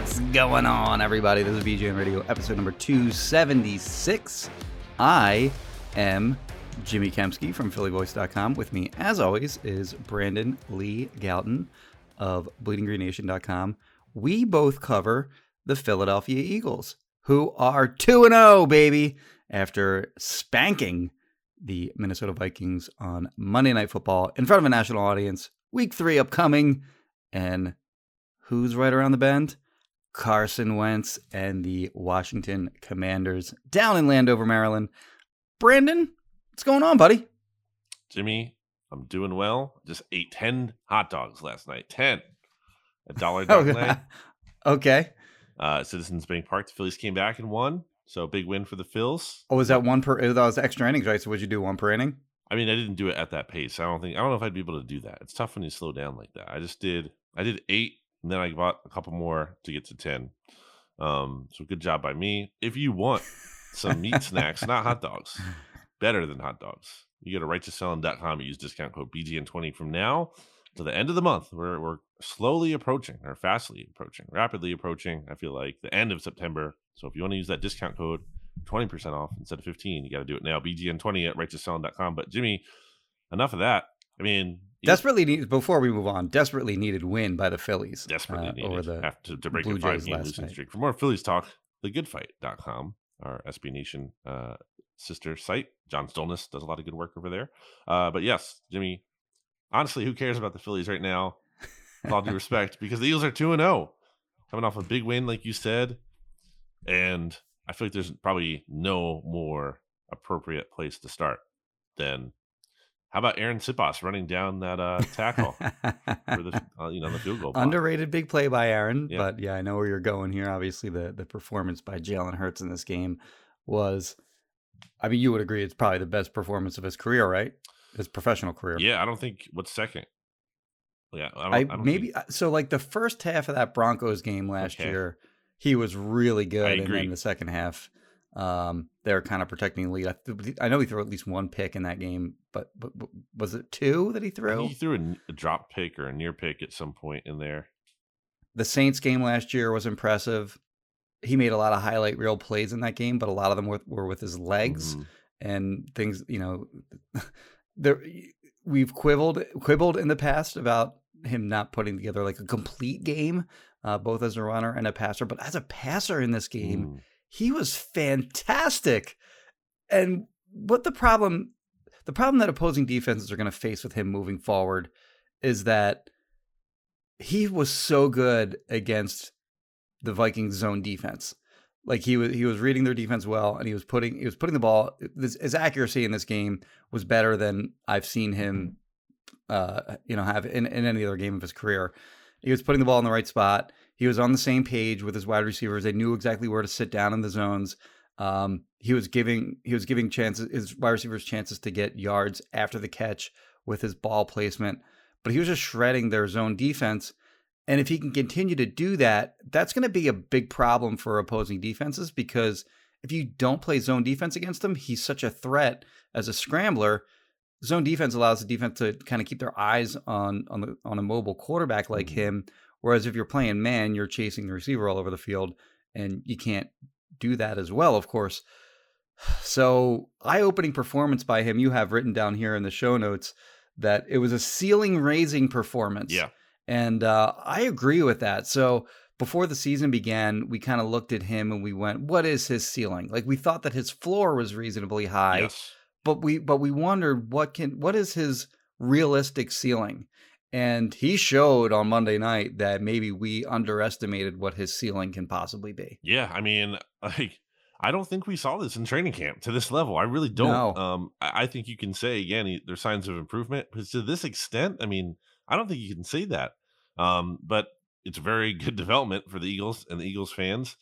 What's going on, everybody? This is BGN Radio, episode number 276. I am Jimmy Kempski from PhillyVoice.com. With me, as always, is Brandon Lee Gowton of BleedingGreenNation.com. We both cover the Philadelphia Eagles, who are 2 0, baby, after spanking the Minnesota Vikings on Monday Night Football in front of a national audience. Week three upcoming. And who's right around the bend? Carson Wentz and the Washington Commanders down in Landover, Maryland. Brandon, what's going on, buddy? Jimmy, I'm doing well. Just ate 10 hot dogs last night. 10. A dollar Oh, dog leg. okay. Uh, Citizens Bank Park. The Phillies came back and won. So big win for the Phils. Oh, was that one per? That was extra innings, right? So, would you do one per inning? I mean, I didn't do it at that pace. I don't think I don't know if I'd be able to do that. It's tough when you slow down like that. I just did I did eight and then I bought a couple more to get to ten. Um, so good job by me. If you want some meat snacks, not hot dogs, better than hot dogs, you go to righteousfelon.com and use discount code BGN20 from now to the end of the month. We're we're slowly approaching or fastly approaching, rapidly approaching, I feel like the end of September. So if you want to use that discount code 20% off instead of 15, you got to do it now. BGN20 at righteousfelon.com. But Jimmy, enough of that. I mean, Desperately need before we move on. Desperately needed win by the Phillies. desperately uh, needed over the after to break Blue a five Jays game last losing night. streak. For more Phillies talk, thegoodphight.com, our SB Nation uh, sister site. John Stolnis does a lot of good work over there. Uh, but yes, Jimmy, honestly, who cares about the Phillies right now? With all due respect, because the Eagles are 2 and 0, coming off a big win, like you said. And I feel like there's probably no more appropriate place to start than how about Aaron Sipos running down that uh, tackle for the uh, you know the field goal? block? Underrated big play by Aaron, Yeah. but yeah, I know where you're going here. Obviously, the the performance by Jalen Hurts in this game was, I mean, you would agree it's probably the best performance of his career, right? His professional career. Yeah, I don't think what's second. Yeah, I, don't, I, I don't maybe think- so. Like the first half of that Broncos game last Okay. year, he was really good, and agree. then the second half, um, they're kind of protecting the lead. I, th- I know he threw at least one pick in that game, but, but, but was it two that he threw? he threw a drop pick or a near pick at some point in there. The Saints game last year was impressive. He made a lot of highlight reel plays in that game, but a lot of them were, were with his legs Mhm. and things. You know, there we've quibbled quibbled in the past about him not putting together like a complete game, uh, both as a runner and a passer. But as a passer in this game, Mm. he was fantastic. And what the problem the problem that opposing defenses are going to face with him moving forward is that he was so good against the Vikings zone defense. Like he was he was reading their defense well and he was putting he was putting the ball this, his accuracy in this game was better than I've seen him uh you know have in, in any other game of his career. He was putting the ball in the right spot. He was on the same page with his wide receivers. They knew exactly where to sit down in the zones. Um, he was giving he was giving chances his wide receivers chances to get yards after the catch with his ball placement. But he was just shredding their zone defense. And if he can continue to do that, that's going to be a big problem for opposing defenses because if you don't play zone defense against him, he's such a threat as a scrambler. Zone defense allows the defense to kind of keep their eyes on on the on a mobile quarterback like Mm-hmm. him. Whereas if you're playing man, you're chasing the receiver all over the field, and you can't do that as well, of course. So, eye opening performance by him. You have written down here in the show notes that it was a ceiling raising performance. Yeah. And uh, I agree with that. So, before the season began, we kind of looked at him and we went, "What is his ceiling?" Like we thought that his floor was reasonably high, Yes. but we but we wondered what can what is his realistic ceiling? And he showed on Monday night that maybe we underestimated what his ceiling can possibly be. Yeah, I mean, like I don't think we saw this in training camp to this level. I really don't. No. Um, I, I think you can say again, he, there's signs of improvement, but to this extent, I mean, I don't think you can say that. Um, but it's a very good development for the Eagles and the Eagles fans.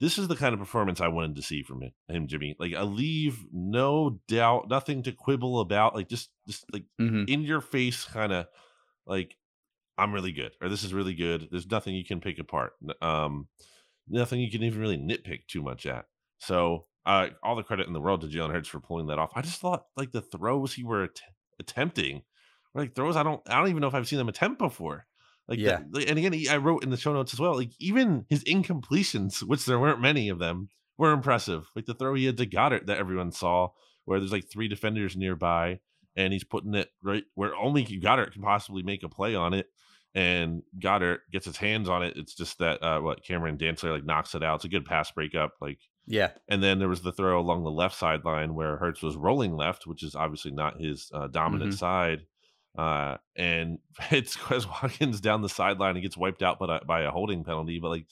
This is the kind of performance I wanted to see from him, him Jimmy. Like I leave no doubt, nothing to quibble about. Like just, just like hmm in your face kind of like I'm really good or this is really good. There's nothing you can pick apart. Um, nothing you can even really nitpick too much at. So, uh, all the credit in the world to Jalen Hurts for pulling that off. I just thought like the throws he were att- attempting were like throws I don't I don't even know if I've seen them attempt before. Like the- Yeah. like- and again, he- I wrote in the show notes as well. Like even his incompletions, which there weren't many of them, were impressive. Like the throw he had to Goedert that everyone saw, where there's like three defenders nearby, and he's putting it right where only Goedert can possibly make a play on it. And Goedert gets his hands on it. It's just that uh, what Cameron Dantzler like knocks it out. It's a good pass breakup. Like Yeah. and then there was the throw along the left sideline where Hurts was rolling left, which is obviously not his uh, dominant Mhm. side. Uh, and it's Quez Watkins down the sideline and gets wiped out by a, by a holding penalty, but like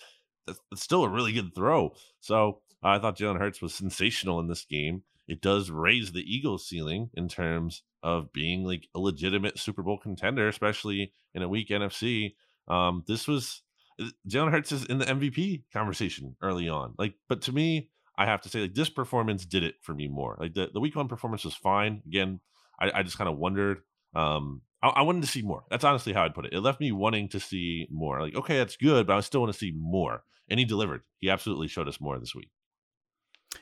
that's, that's still a really good throw. So I thought Jalen Hurts was sensational in this game. It does raise the Eagles' ceiling in terms of being like a legitimate Super Bowl contender, especially in a weak NFC. Um, this was Jalen Hurts is in the MVP conversation early on. Like, but to me, I have to say, like, this performance did it for me more. Like the, the week one performance was fine. Again, I, I just kind of wondered. Um, I, I wanted to see more. That's honestly how I'd put it. It left me wanting to see more. Like, okay, that's good, but I still want to see more. And he delivered. He absolutely showed us more this week.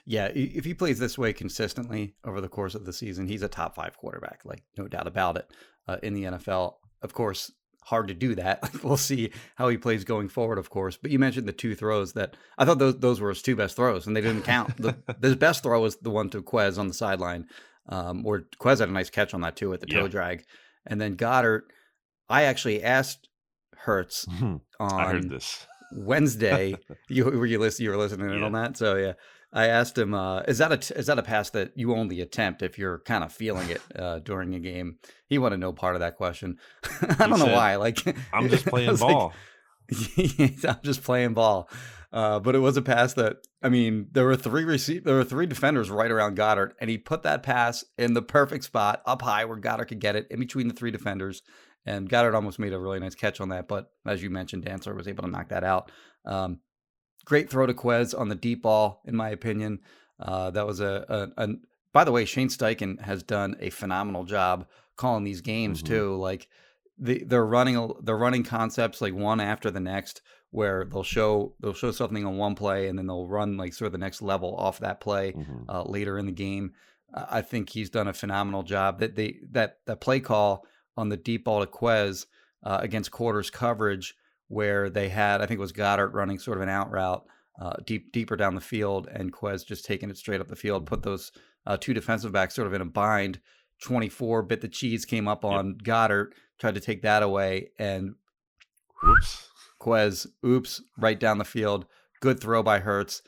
Yeah, if he plays this way consistently over the course of the season, he's a top five quarterback, like no doubt about it, uh, in the NFL. Of course, hard to do that. we'll see how he plays going forward, of course. But you mentioned the two throws that I thought those those were his two best throws, and they didn't count. the, his best throw was the one to Quez on the sideline, um, where Quez had a nice catch on that too with the toe drag, and then Goedert. I actually asked Hurts on I heard this. Wednesday. you were you listen, you were listening in Yeah. on that. So yeah, I asked him, uh, "Is that a t- is that a pass that you only attempt if you're kind of feeling it uh, during a game?" He wanted no part of that question. I don't know why. Like I'm just playing was like, ball. I'm just playing ball. Uh, but it was a pass that I mean, there were three receive there were three defenders right around Goedert, and he put that pass in the perfect spot up high where Goedert could get it in between the three defenders. And Goedert almost made a really nice catch on that, but as you mentioned, Dantzler was able to knock that out. Um, great throw to Quez on the deep ball, in my opinion. Uh, that was a, a, a. By the way, Shane Steichen has done a phenomenal job calling these games Mhm. too. Like they, they're running they're running concepts like one after the next, where they'll show they'll show something on one play and then they'll run like sort of the next level off that play Mhm. uh, later in the game. I I think he's done a phenomenal job. That they that that play call on the deep ball to Quez uh, against quarters coverage, where they had I think it was Goedert running sort of an out route uh, deep deeper down the field, and Quez just taking it straight up the field, put those uh, two defensive backs sort of in a bind. Twenty four bit the cheese came up on Goedert, tried to take that away, and Whoops. Quez, oops, right down the field. Good throw by Hurts,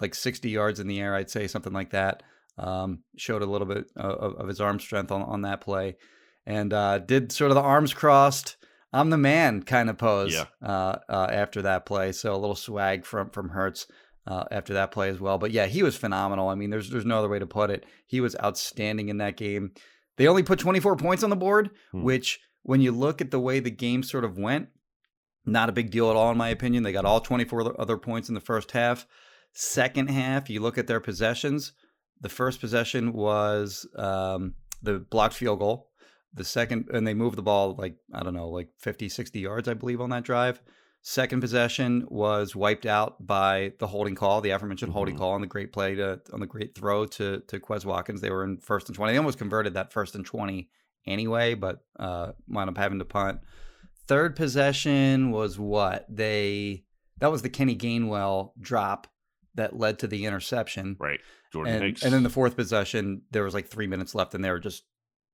like 60 yards in the air, I'd say, something like that. Um, showed a little bit uh, of, of his arm strength on, on that play. And uh, did sort of the arms crossed, I'm the man kind of pose Yeah. uh, uh, after that play. So a little swag from, from Hurts. Uh, after that play as well, but yeah, he was phenomenal. I mean, there's there's no other way to put it. He was outstanding in that game. They only put 24 points on the board, Hmm. which when you look at the way the game sort of went, not a big deal at all, in my opinion. They got all 24 other- other points in the first half. Second half, you look at their possessions. The first possession was um, the blocked field goal. The second, and they moved the ball like, I don't know, like 50, 60 yards, I believe, on that drive. Second possession was wiped out by the holding call, the aforementioned holding Mhm. call on the great play to on the great throw to to Quez Watkins. They were in first and twenty. They almost converted that first and twenty anyway, but uh wound up having to punt. Third possession was what? They that was the Kenny Gainwell drop that led to the interception. Right. Jordan And, Hicks. and then the fourth possession, there was like three minutes left, and they were just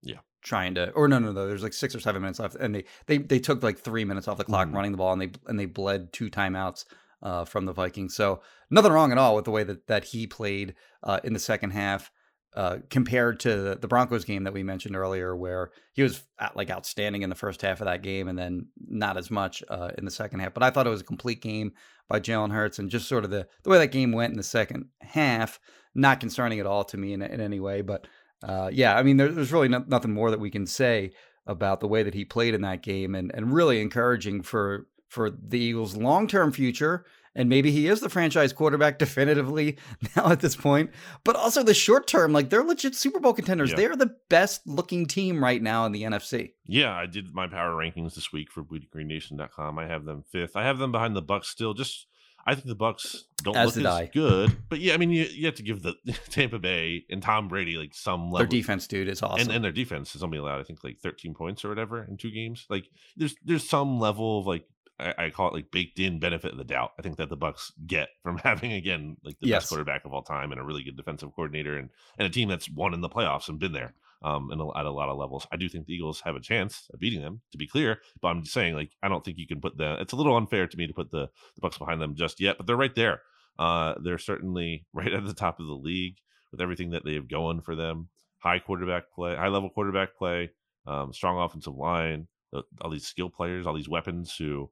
Yeah. Trying to. Or no, no, no. There's like six or seven minutes left, and they they they took like three minutes off the clock Mhm. running the ball, and they and they bled two timeouts uh, from the Vikings. So nothing wrong at all with the way that that he played uh, in the second half. Uh, compared to the Broncos game that we mentioned earlier, where he was at, like outstanding in the first half of that game, and then not as much uh, in the second half. But I thought it was a complete game by Jalen Hurts, and just sort of the the way that game went in the second half, not concerning at all to me in, in any way. But uh, yeah, I mean, there, there's really no, nothing more that we can say about the way that he played in that game, and and really encouraging for for the Eagles' long term future. And maybe he is the franchise quarterback definitively now at this point, but also the short term, like they're legit Super Bowl contenders. Yeah. They're the best looking team right now in the NFC. Yeah, I did my power rankings this week for BleedingGreenNation.com. I have them fifth. I have them behind the Bucs still. Just I think the Bucs don't As look as I. good. But yeah, I mean you, you have to give the Tampa Bay and Tom Brady like some level Their defense, dude, is awesome. and, and their defense has only allowed I think like 13 points or whatever in two games. Like there's there's some level of like I, I call it like baked in benefit of the doubt. I think that the Bucs get from having again like the Yes. best quarterback of all time and a really good defensive coordinator and and a team that's won in the playoffs and been there um and at a lot of levels. I do think the Eagles have a chance of beating them to be clear, but I'm just saying like I don't think you can put the it's a little unfair to me to put the the Bucs behind them just yet, but they're right there. Uh they're certainly right at the top of the league with everything that they have going for them. High quarterback play, high level quarterback play, um, strong offensive line, the- all these skill players, all these weapons who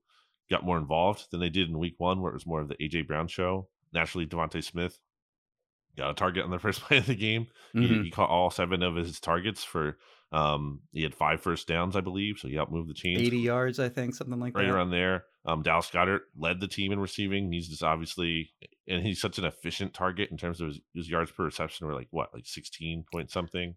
got more involved than they did in week one, where it was more of the AJ Brown show. Naturally, DeVonta Smith got a target on the first play of the game. He, Mhm. he caught all seven of his targets for. Um, he had five first downs, I believe, so he outmoved the team. 80 yards, I think, something like that. right that. around there. Um, Dallas Goedert led the team in receiving. He's just obviously, and he's such an efficient target in terms of his, his yards per reception. We're like what, like sixteen point something.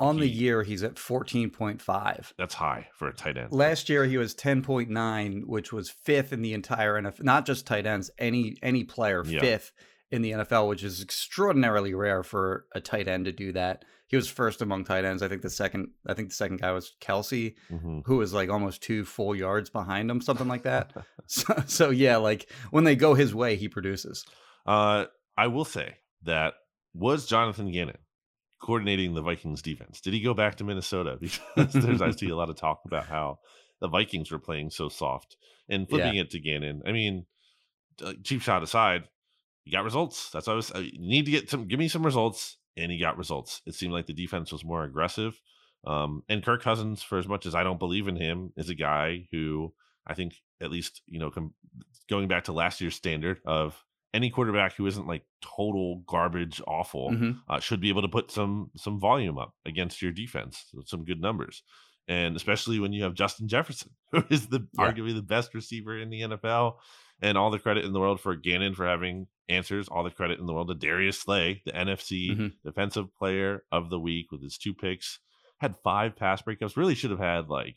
On the year, he's at 14.5. That's high for a tight end. Last year, he was 10.9, which was fifth in the entire NFL. Not just tight ends, any any player Yeah. fifth in the NFL, which is extraordinarily rare for a tight end to do that. He was first among tight ends. I think the second, I think the second guy was Kelce, Mhm. who was like almost two full yards behind him, something like that. so, so yeah, like when they go his way, he produces. Uh, I will say that was Jonathan Gannon coordinating the Vikings defense. Did he go back to Minnesota? Because there's I see a lot of talk about how the Vikings were playing so soft and flipping it to Gannon. I mean, uh, cheap shot aside, you got results. That's what I was. uh, You need to get some. Give me some results, and he got results. It seemed like the defense was more aggressive. Um, and Kirk Cousins, for as much as I don't believe in him, is a guy who I think at least you know com- going back to last year's standard of any quarterback who isn't like total garbage awful Mhm. uh, should be able to put some some volume up against your defense, some good numbers, and especially when you have Justin Jefferson, who is the Yeah. arguably the best receiver in the NFL, and all the credit in the world for Gannon for having answers, all the credit in the world to Darius Slay, the NFC Mhm. Defensive Player of the Week with his two picks, had five pass breakups. Really should have had like.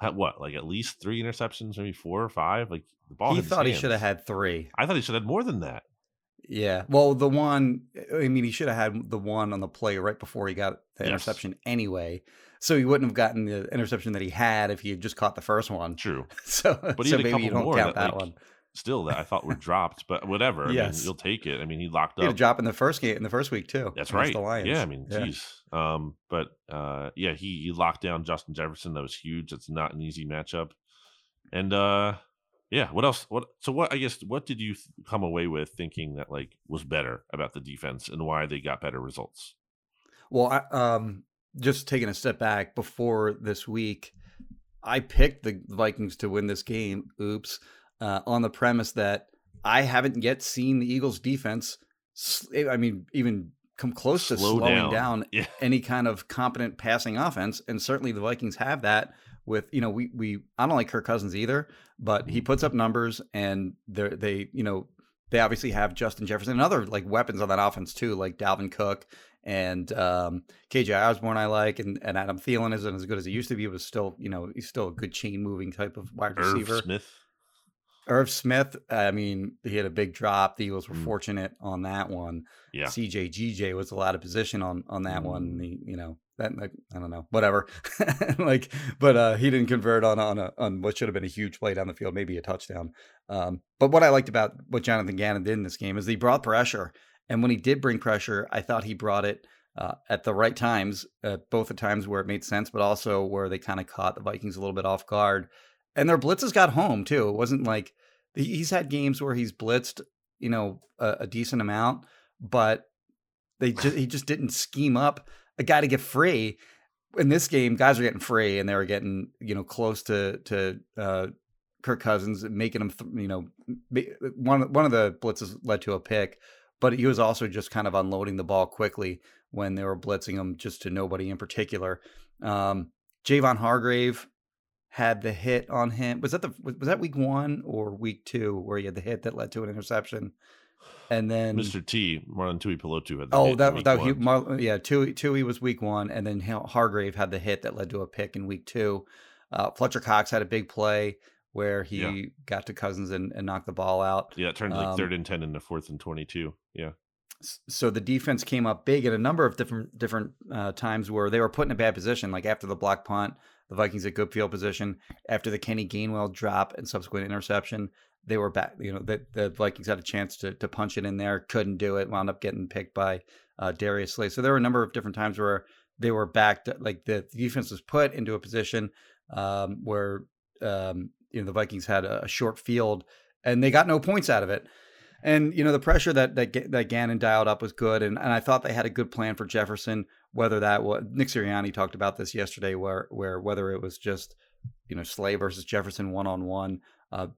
Had what, like at least three interceptions, maybe four or five? Like the ball. he thought he should have had three. I thought he should have had more than that. Yeah. Well, the one, I mean, he should have had the one on the play right before he got the Yes. interception anyway. So he wouldn't have gotten the interception that he had if he had just caught the first one. True. So, But he so had a couple don't more count that, that, like, one. Still, that I thought were dropped, but whatever. I Yes. mean, you'll take it. I mean, he locked He had a up. drop in the first game, in the first week too. That's right. The Lions. Yeah, I mean, Yeah. Um, but uh, yeah, he he locked down Justin Jefferson. That was huge. That's not an easy matchup. And uh, yeah, what else? What? So what? I guess what did you th- come away with thinking that like was better about the defense and why they got better results? Well, I, um, just taking a step back before this week, I picked the Vikings to win this game. Oops, uh, on the premise that I haven't yet seen the Eagles' defense. sl- I mean, even come close to slowing down. down, Yeah. any kind of competent passing offense, and certainly the Vikings have that. With you know, we we I don't like Kirk Cousins either, but he puts up numbers, and they they you know they obviously have Justin Jefferson and other like weapons on that offense too, like Dalvin Cook and um, KJ Osborn. I like, and, and Adam Thielen isn't as good as he used to be, but still you know he's still a good chain moving type of wide receiver. Irv receiver. Smith. Irv Smith, I mean, he had a big drop. The Eagles were Mm. fortunate on that one. Yeah. CJ GJ was a lot of position on on that one. Mm. The, you know that like, I don't know whatever like, but uh, he didn't convert on on a, on what should have been a huge play down the field, maybe a touchdown. Um, but what I liked about what Jonathan Gannon did in this game is he brought pressure, and when he did bring pressure, I thought he brought it. Uh, at the right times, uh, both the times where it made sense, but also where they kind of caught the Vikings a little bit off guard. And their blitzes got home too. It wasn't like he's had games where he's blitzed, you know, a, a decent amount, but they just he just didn't scheme up a guy to get free. In this game, guys are getting free, and they were getting you know close to to uh, Kirk Cousins, making him th- you know one one of the blitzes led to a pick, but he was also just kind of unloading the ball quickly when they were blitzing him just to nobody in particular. Um, Javon Hargrave had the hit on him. Was that the was that week one or week two where he had the hit that led to an interception? And then Mr. T, Marlon Tuipulotu had the Oh, that that he. Mar, yeah, Tui Tui was week one, and then Har- Hargrave had the hit that led to a pick in week two. Uh, Fletcher Cox had a big play where he Yeah. got to Cousins and, and knocked the ball out. yeah, it turned like um, third and ten into fourth and twenty-two. Yeah, So the defense came up big at a number of different different uh, times where they were put in a bad position. Like after the block punt, the Vikings at good field position. After the Kenny Gainwell drop and subsequent interception, they were back. You know, the, the Vikings had a chance to to punch it in there, couldn't do it. Wound up getting picked by uh, Darius Slay. So there were a number of different times where they were backed. Like the defense was put into a position um, where um, you know the Vikings had a, a short field and they got no points out of it. And you know the pressure that that that Gannon dialed up was good, and, and I thought they had a good plan for Jefferson. Whether that was Nick Sirianni talked about this yesterday, where where whether it was just you know Slay versus Jefferson one on one,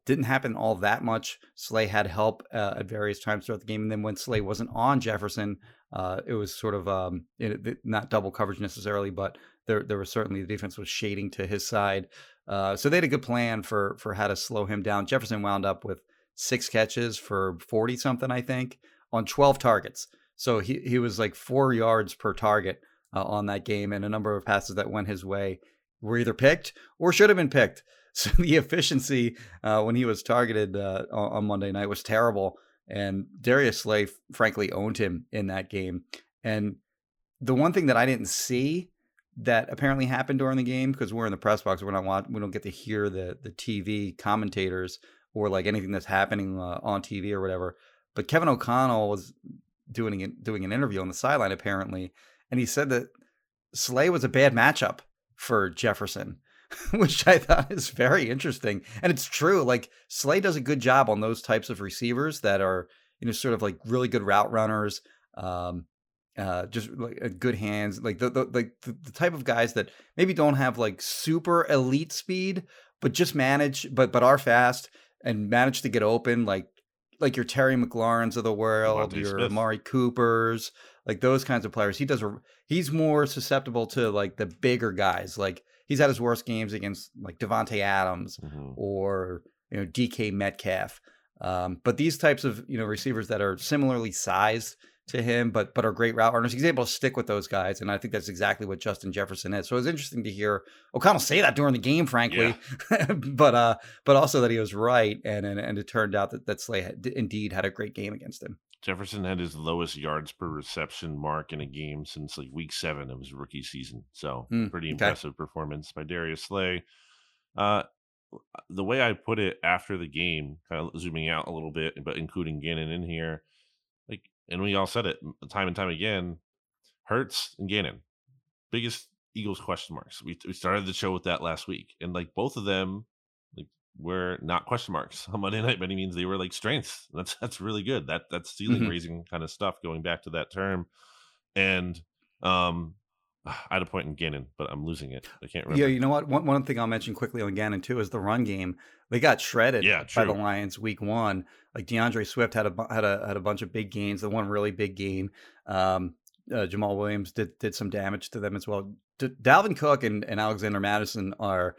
didn't happen all that much. Slay had help uh, at various times throughout the game, and then when Slay wasn't on Jefferson, uh, it was sort of um, it, not double coverage necessarily, but there there was certainly the defense was shading to his side. Uh, so they had a good plan for for how to slow him down. Jefferson wound up with six catches for 40 something, I think, on 12 targets. So he, he was like four yards per target uh, on that game, and a number of passes that went his way were either picked or should have been picked. So the efficiency uh, when he was targeted uh, on, on Monday night was terrible. And Darius Slay, frankly, owned him in that game. And the one thing that I didn't see that apparently happened during the game because we're in the press box, we're not we don't get to hear the the TV commentators or like anything that's happening uh, on TV or whatever. But Kevin O'Connell was doing doing an interview on the sideline apparently, and he said that Slay was a bad matchup for Jefferson, which I thought is very interesting. And it's true. Like Slay does a good job on those types of receivers that are you know sort of like really good route runners. Um, uh, just like uh, good hands, like the, the like the, the type of guys that maybe don't have like super elite speed, but just manage, but but are fast and manage to get open, like like your Terry McLaurin's of the world, DeVonta your Smith. Amari Coopers, like those kinds of players. He does a he's more susceptible to like the bigger guys. Like he's had his worst games against like Davante Adams Mhm. or you know DK Metcalf. Um, but these types of you know receivers that are similarly sized to him, but but are great route runners, he's able to stick with those guys, and I think that's exactly what Justin Jefferson is. So it was interesting to hear O'Connell say that during the game, frankly, but uh, but also that he was right, and and, and it turned out that that Slay had, indeed had a great game against him. Jefferson had his lowest yards per reception mark in a game since like week seven of his rookie season. So Mm, pretty okay. impressive performance by Darius Slay. Uh, the way I put it after the game, kind of zooming out a little bit, but including Gannon in here, and we all said it time and time again. Hurts and Gannon, biggest Eagles question marks. We we started the show with that last week, and like both of them, like were not question marks on Monday night by any means. They were like strengths. That's that's really good. That that's ceiling Mhm. raising kind of stuff going back to that term. And um I had a point in Gannon, but I'm losing it. I can't remember. Yeah, you know what? One one thing I'll mention quickly on Gannon too is the run game. They got shredded Yeah, by the. Lions week one. Like D'Andre Swift had a had a had a bunch of big gains. The one really big gain. Um, uh, Jamaal Williams did did some damage to them as well. D- Dalvin Cook and, and Alexander Mattison are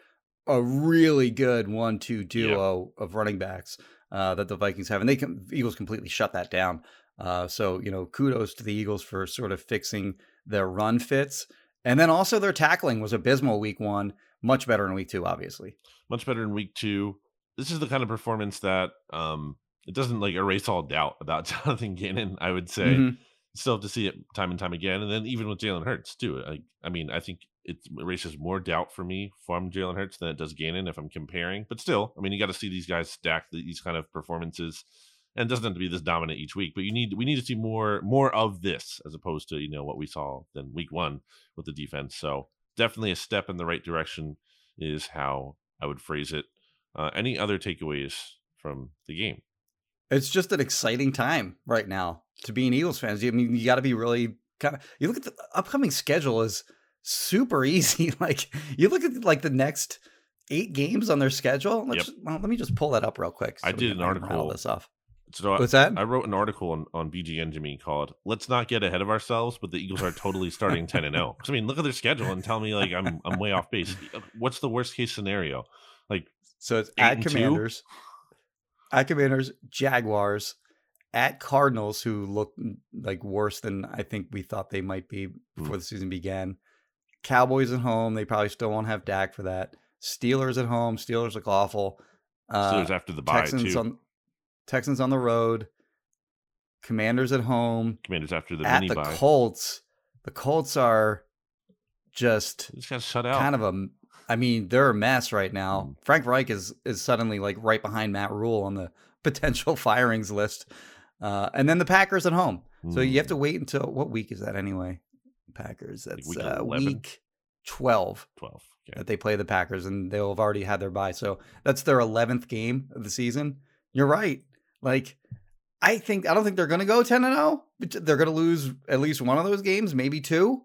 a really good one-two duo of running backs uh, that the Vikings have, and they can Eagles completely shut that down. Uh, so you know, kudos to the Eagles for sort of fixing their run fits, and then also their tackling was abysmal week one, much better in week two, obviously. Much better in week two. this is the kind of performance that um it doesn't like erase all doubt about Jonathan Gannon. I would say Mhm. still have to see it time and time again, and then even with Jalen Hurts too. I, I mean, I think it erases more doubt for me from Jalen Hurts than it does Gannon if I'm comparing. But still, I mean, you got to see these guys stack these kind of performances, and it doesn't have to be this dominant each week. But you need we need to see more more of this as opposed to you know what we saw than week one with the defense. So definitely a step in the right direction is how I would phrase it. Uh, any other takeaways from the game? It's just an exciting time right now to be an Eagles fans. I mean, you got to be really kind of. You look at the upcoming schedule is super easy. Like you look at like the next eight games on their schedule. Let's, well, let me just pull that up real quick. I did an article- This off. So I- What's that? I wrote an article on, on BGN Jimmy called "Let's not get ahead of ourselves," but the Eagles are totally starting ten and zero. I mean, look at their schedule and tell me like I'm I'm way off base. What's the worst case scenario? Like So it's at and two? Commanders, at Commanders, Jaguars, at Cardinals, who look mm, like worse than I think we thought they might be Hmm. before the season began. Cowboys at home, they probably still won't have Dak for that. Steelers at home, Steelers look awful. Uh, Steelers after the bye Texans too. on Texans on the road. Commanders at home. Commanders after the at the bye. Colts, the Colts are just just got shut out. kind of a I mean, they're a mess right now. Mm. Frank Reich is is suddenly like right behind Matt Rhule on the potential firings list. Uh, and then the Packers at home. So you have Mm. to wait until what week is that anyway? Packers. That's week uh, week 12 twelve. Okay. that they play the Packers and they'll have already had their bye. So that's their 11th game of the season. You're right. Like I think I don't think they're going to go 10 and 0, but they're going to lose at least one of those games, maybe two.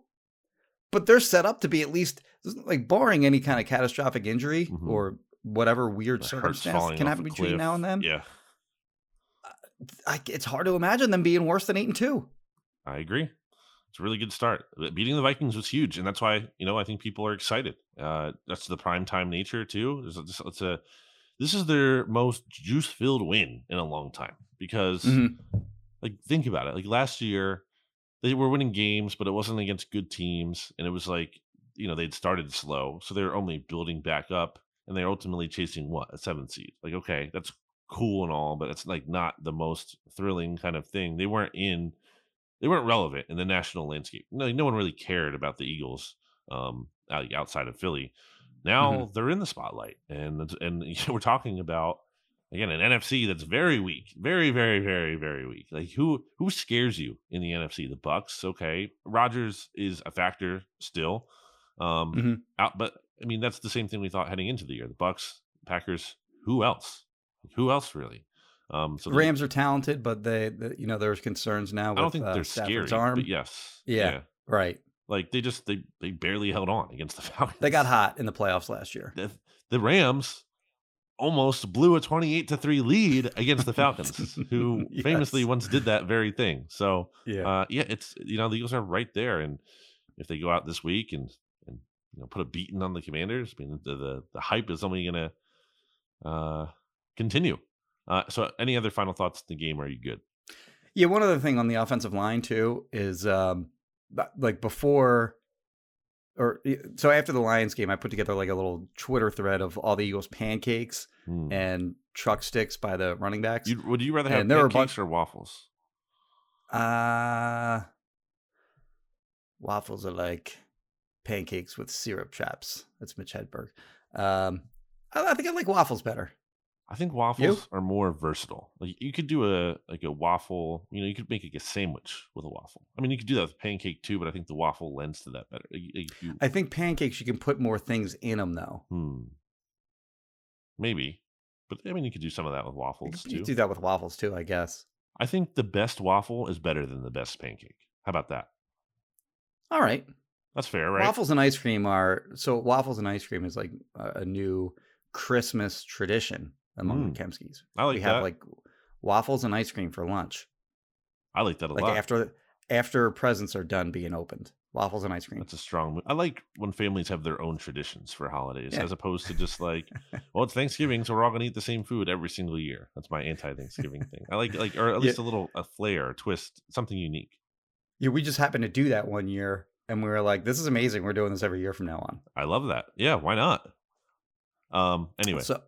But they're set up to be at least like barring any kind of catastrophic injury Mhm. or whatever weird The circumstance can happen between now and then. Yeah, I, it's hard to imagine them being worse than 8 and 2. I agree. It's a really good start. Beating the Vikings was huge, and that's why you know I think people are excited. Uh, that's the prime time nature too. It's, it's, it's a this is their most juice filled win in a long time because Mhm. like think about it. Like last year, they were winning games, but it wasn't against good teams, and it was like you know they'd started slow, so they were only building back up, and they're ultimately chasing what a seventh seed. Like okay, that's cool and all, but it's like not the most thrilling kind of thing. They weren't in, they weren't relevant in the national landscape. No, no one really cared about the Eagles um, outside of Philly. Now they're in the spotlight, and and you know, we're talking about again an NFC that's very weak, very very very very weak. Like who who scares you in the NFC? The Bucs, okay. Rodgers is a factor still, um, Mhm. out, but I mean that's the same thing we thought heading into the year. The Bucs, Packers, who else? Who else really? Um, so the- Rams are talented, but they, the, you know, there's concerns now. With, I don't think uh, they're Stafford's scary, arm. yes, Yeah. Right. Like they just they they barely held on against the Falcons. They got hot in the playoffs last year. The, the Rams almost blew a twenty-eight to three lead against the Falcons, who famously once did that very thing. So Yeah. uh, yeah, it's you know the Eagles are right there, and if they go out this week and and you know put a beating on the Commanders, I mean the the, the hype is only gonna uh, continue. Uh, so any other final thoughts in the game? Are you good? Yeah, one other thing on the offensive line too is um like before or so after the Lions game, I put together like a little Twitter thread of all the Eagles pancakes Hmm. and truck sticks by the running backs. You, would you rather have And there were a pancakes or waffles? Uh waffles are like pancakes with syrup traps. That's Mitch Hedberg. Um, I, I think I like waffles better. I think waffles are more versatile. Like you could do a like a waffle. You know, you could make like a sandwich with a waffle. I mean, you could do that with pancake too, but I think the waffle lends to that better. Like, you, I think pancakes you can put more things in them though. hmm, maybe, but I mean, you could do some of that with You waffles you too. do that with waffles too, I guess. I think the best waffle is better than the best pancake. How about that? All right. That's fair, right? Waffles and ice cream are so waffles and ice cream is like a new Christmas tradition among Mm. the Kempskis. I like we have like waffles and ice cream for lunch. I like that a lot. Like lot. after after presents are done being opened. Waffles and ice cream. That's a strong move. I like when families have their own traditions for holidays Yeah. as opposed to just like, well, it's Thanksgiving, so we're all gonna eat the same food every single year. That's my anti-Thanksgiving thing. I like like or at Yeah. least a little a flair, a twist, something unique. Yeah, we just happened to do that one year and we were like, this is amazing. We're doing this every year from now on. I love that. Yeah, why not? Um anyway, So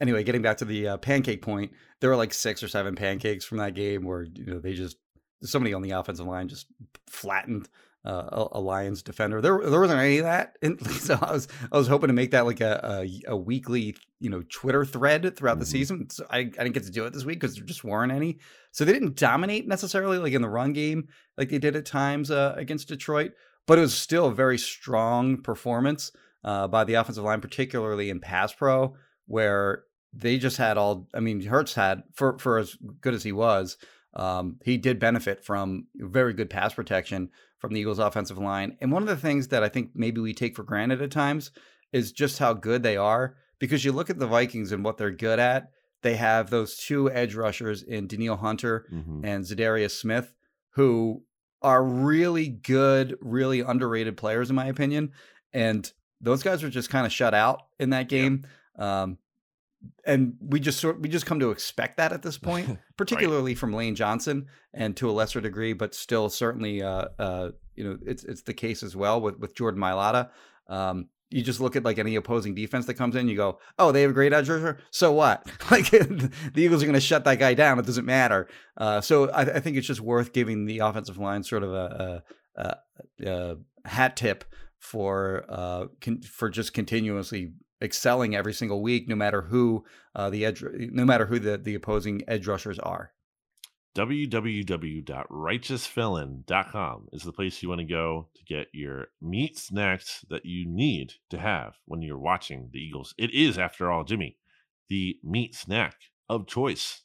anyway, getting back to the uh, pancake point, there were like six or seven pancakes from that game where you know they just somebody on the offensive line just flattened uh, a, Lions defender. There, there wasn't any of that, and so I was, I was hoping to make that like a, a, a weekly, you know, Twitter thread throughout mm-hmm. the season. So I, I didn't get to do it this week because there just weren't any. So they didn't dominate necessarily, like in the run game, like they did at times uh, against Detroit. But it was still a very strong performance uh, by the offensive line, particularly in pass pro, where they just had all. I mean, Hurts had for for as good as he was. Um, he did benefit from very good pass protection from the Eagles' offensive line. And one of the things that I think maybe we take for granted at times is just how good they are. Because you look at the Vikings and what they're good at, they have those two edge rushers in Danielle Hunter mm-hmm. and Za'Darius Smith, who are really good, really underrated players, in my opinion. And those guys were just kind of shut out in that game. Yeah. Um, and we just sort we just come to expect that at this point, particularly right. from Lane Johnson, and to a lesser degree, but still certainly, uh, uh, you know, it's it's the case as well with with Jordan Mailata. Um, you just look at like any opposing defense that comes in, you go, oh, they have a great edge rusher. So what? Like the Eagles are going to shut that guy down. It doesn't matter. Uh, so I, I, think it's just worth giving the offensive line sort of a, a, a, a hat tip for uh, con- for just continuously excelling every single week, no matter who uh, the edge, no matter who the, the opposing edge rushers are. www.righteousfelon.com is the place you want to go to get your meat snacks that you need to have when you're watching the Eagles. It is, after all, Jimmy, the meat snack of choice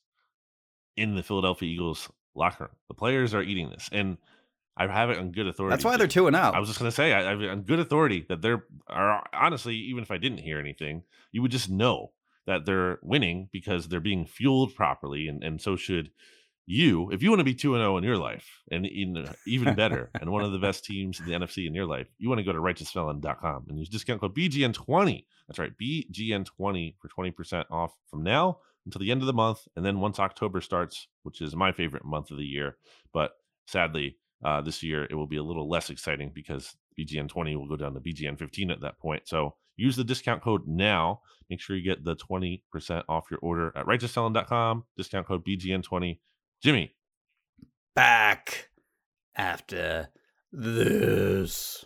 in the Philadelphia Eagles locker room. The players are eating this. And I have it on good authority. That's why they're two and out. I was just going to say, I, I on good authority that they're are honestly, even if I didn't hear anything, you would just know that they're winning because they're being fueled properly, and and so should you. If you want to be two and zero oh in your life, and even uh, even better, and one of the best teams in the NFC in your life, you want to go to righteousfelon.com and use discount code BGN20. That's right, BGN20 for twenty percent off from now until the end of the month, and then once October starts, which is my favorite month of the year, but sadly uh, this year, it will be a little less exciting because BGN 20 will go down to BGN 15 at that point. So use the discount code now. Make sure you get the 20% off your order at righteousfelon.com. Discount code BGN 20. Jimmy. Back after this.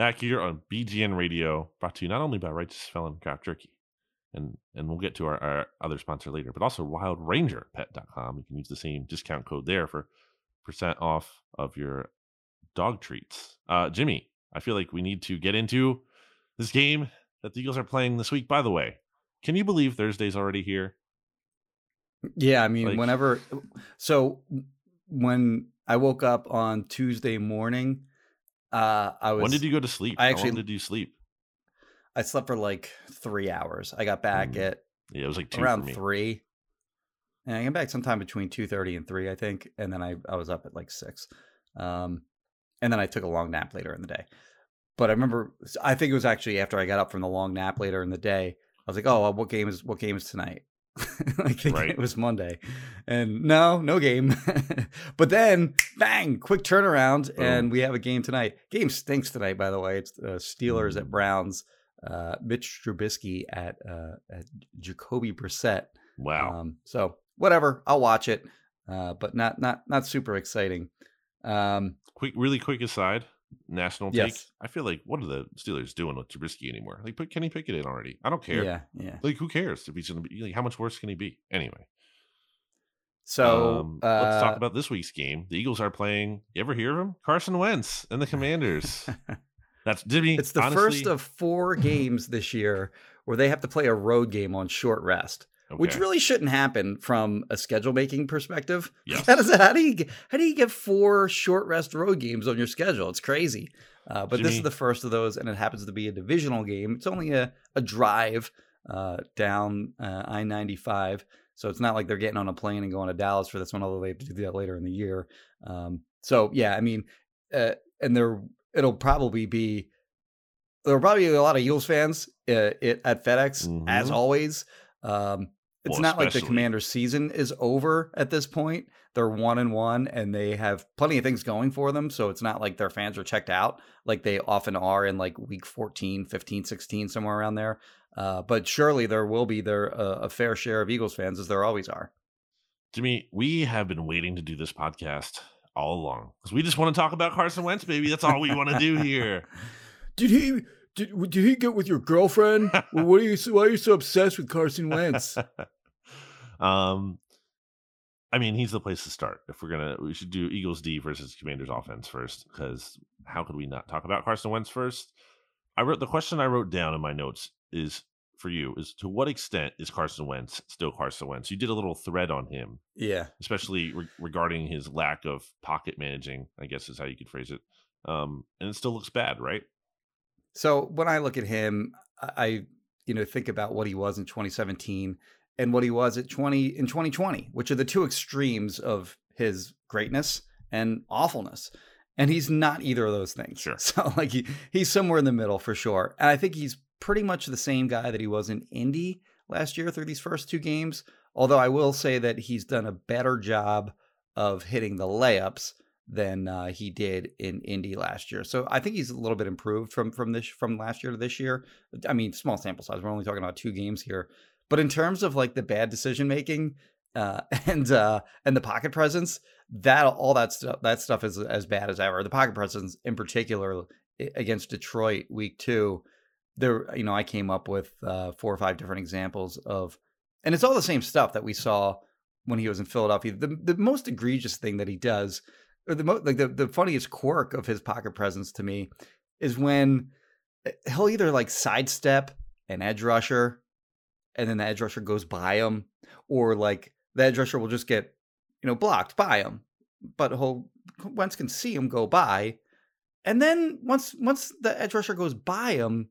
Back here on BGN Radio, brought to you not only by Righteous Felon Craft Jerky, and and we'll get to our, our other sponsor later, but also WildRangerPet.com. You can use the same discount code there for percent off of your dog treats. Uh, Jimmy, I feel like we need to get into this game that the Eagles are playing this week. By the way, can you believe Thursday's already here? Yeah, I mean, like, whenever. So when I woke up on Tuesday morning, uh, I was. When did you go to sleep? I actually did you sleep? I slept for like three hours. I got back mm. at yeah, it was like around three, and I got back sometime between two thirty and three, I think. And then I I was up at like six, um, and then I took a long nap later in the day. But I remember, I think it was actually after I got up from the long nap later in the day. I was like, "Oh, what game is what game is tonight?" like right. it was Monday, and no, no game. but then, bang, quick turnaround, Boom. and we have a game tonight. Game stinks tonight, by the way. It's uh, Steelers mm. at Browns. Uh, Mitch Trubisky at uh, at Jacoby Brissett. Wow. Um, so whatever, I'll watch it, uh, but not not not super exciting. Um, quick, really quick aside national take. Yes. I feel like what are the Steelers doing with Trubisky anymore? Like put Kenny Pickett in already. I don't care. Yeah, yeah. Like who cares if he's gonna be like how much worse can he be? Anyway. So um, uh, let's talk uh about this week's game. The Eagles are playing. You ever hear of him? Carson Wentz and the Commanders. That's Jimmy. It's the honestly, first of four games this year where they have to play a road game on short rest. Okay. Which really shouldn't happen from a schedule making perspective. Yes. How does? How do you how do you get four short rest road games on your schedule? It's crazy. Uh, but this is the first of those, and it happens to be a divisional game. It's only a, a drive uh, down uh, I 95. So it's not like they're getting on a plane and going to Dallas for this one, although they have to do that later in the year. Um, so, yeah, I mean, uh, and there it'll probably be there'll probably be a lot of Eagles fans uh, it, at FedEx as Mhm. always. Um, it's Well, not like the especially- Commanders' season is over at this point. They're one and one, and they have plenty of things going for them. So it's not like their fans are checked out like they often are in like week 14, 15, 16, somewhere around there. Uh, but surely there will be there uh, a fair share of Eagles fans, as there always are. Jimmy, we have been waiting to do this podcast all along because we just want to talk about Carson Wentz, baby. That's all we want to do here. Did he? Did, did he get with your girlfriend? what are you? Why are you so obsessed with Carson Wentz? um, I mean, he's the place to start. If we're gonna, we should do Eagles D versus Commanders offense first, because how could we not talk about Carson Wentz first? I wrote the question I wrote down in my notes is for you is to what extent is Carson Wentz still Carson Wentz? You did a little thread on him, yeah, especially re- regarding his lack of pocket managing. I guess is how you could phrase it. Um, and it still looks bad, right? So when I look at him, I- you know think about what he was in 2017 and what he was at 20 in 2020, which are the two extremes of his greatness and awfulness. And he's not either of those things. Sure. So like he, he's somewhere in the middle for sure. And I think he's pretty much the same guy that he was in Indy last year through these first two games. Although I will say that he's done a better job of hitting the layups than uh, he did in Indy last year. So I think he's a little bit improved from from this from last year to this year. I mean, small sample size. We're only talking about two games here, but in terms of like the bad decision making uh, and uh, and the pocket presence, that all that stuff that stuff is as bad as ever. The pocket presence, in particular, against Detroit week two, there you know I came up with uh, four or five different examples of, and it's all the same stuff that we saw when he was in Philadelphia. The the most egregious thing that he does or the mo- like the, the funniest quirk of his pocket presence to me is when eh, he'll either like sidestep an edge rusher and then the edge rusher goes by him or like the edge rusher will just get you know blocked by him but he'll Wentz can see him go by and then once once the edge rusher goes by him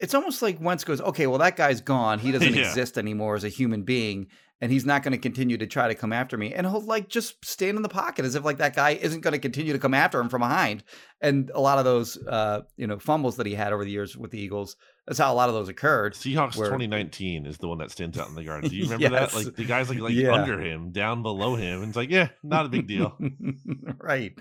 it's almost like Wentz goes okay well that guy's gone he doesn't Yeah. exist anymore as a human being and he's not going to continue to try to come after me and he'll like just stand in the pocket as if like that guy isn't going to continue to come after him from behind and a lot of those uh you know fumbles that he had over the years with the eagles that's how a lot of those occurred Seahawks where- 2019 is the one that stands out in the yard. Do you remember Yes. that? Like the guys like like Yeah. under him, down below him, and it's like, yeah, not a big deal. right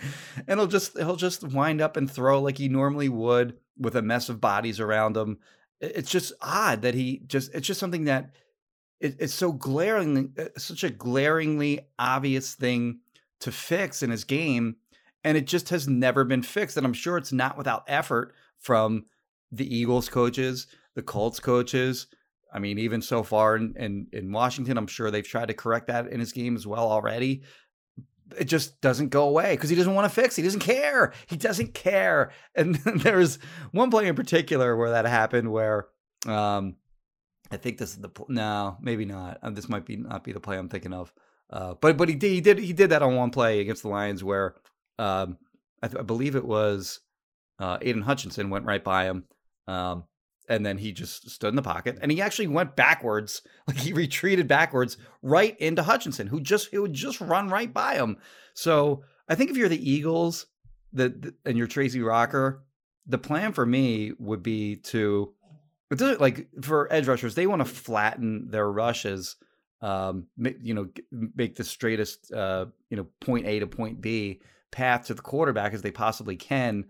and he'll just he'll just wind up and throw like he normally would with a mess of bodies around him it's just odd that he just it's just something that it, it's so glaringly uh, such a glaringly obvious thing to fix in his game and it just has never been fixed and i'm sure it's not without effort from the eagles coaches the colts coaches i mean even so far in, in, in washington i'm sure they've tried to correct that in his game as well already it just doesn't go away because he doesn't want to fix. He doesn't care. He doesn't care. And there's one play in particular where that happened where um I think this is the no, maybe not. Uh, this might be not be the play I'm thinking of. Uh, but but he did he did he did that on one play against the Lions where um I, th- I believe it was uh Aidan Hutchinson went right by him. Um and then he just stood in the pocket and he actually went backwards like he retreated backwards right into Hutchinson who just he would just run right by him so I think if you're the Eagles the- and you're Tracy Rocker the plan for me would be to doesn't like for edge rushers they want to flatten their rushes um you know make the straightest uh you know point A to point B path to the quarterback as they possibly can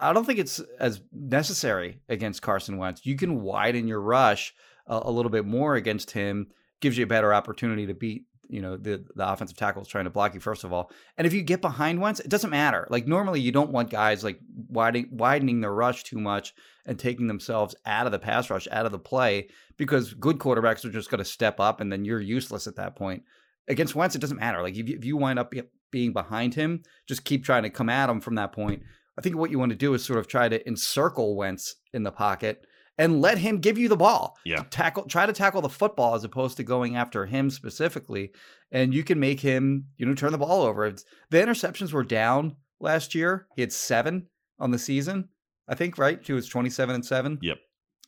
I don't think it's as necessary against Carson Wentz. You can widen your rush a, a little bit more against him, gives you a better opportunity to beat, you know, the the offensive tackles trying to block you first of all. And if you get behind Wentz, it doesn't matter. Like normally you don't want guys like widening widening their rush too much and taking themselves out of the pass rush, out of the play, because good quarterbacks are just going to step up and then you're useless at that point. Against Wentz, it doesn't matter. Like if you, if you wind up being behind him, just keep trying to come at him from that point. I think what you want to do is sort of try to encircle Wentz in the pocket and let him give you the ball. Yeah. Tackle try to tackle the football as opposed to going after him specifically. And you can make him, you know, turn the ball over. It's, the interceptions were down last year. He had seven on the season. I think right. He was twenty seven and seven. Yep.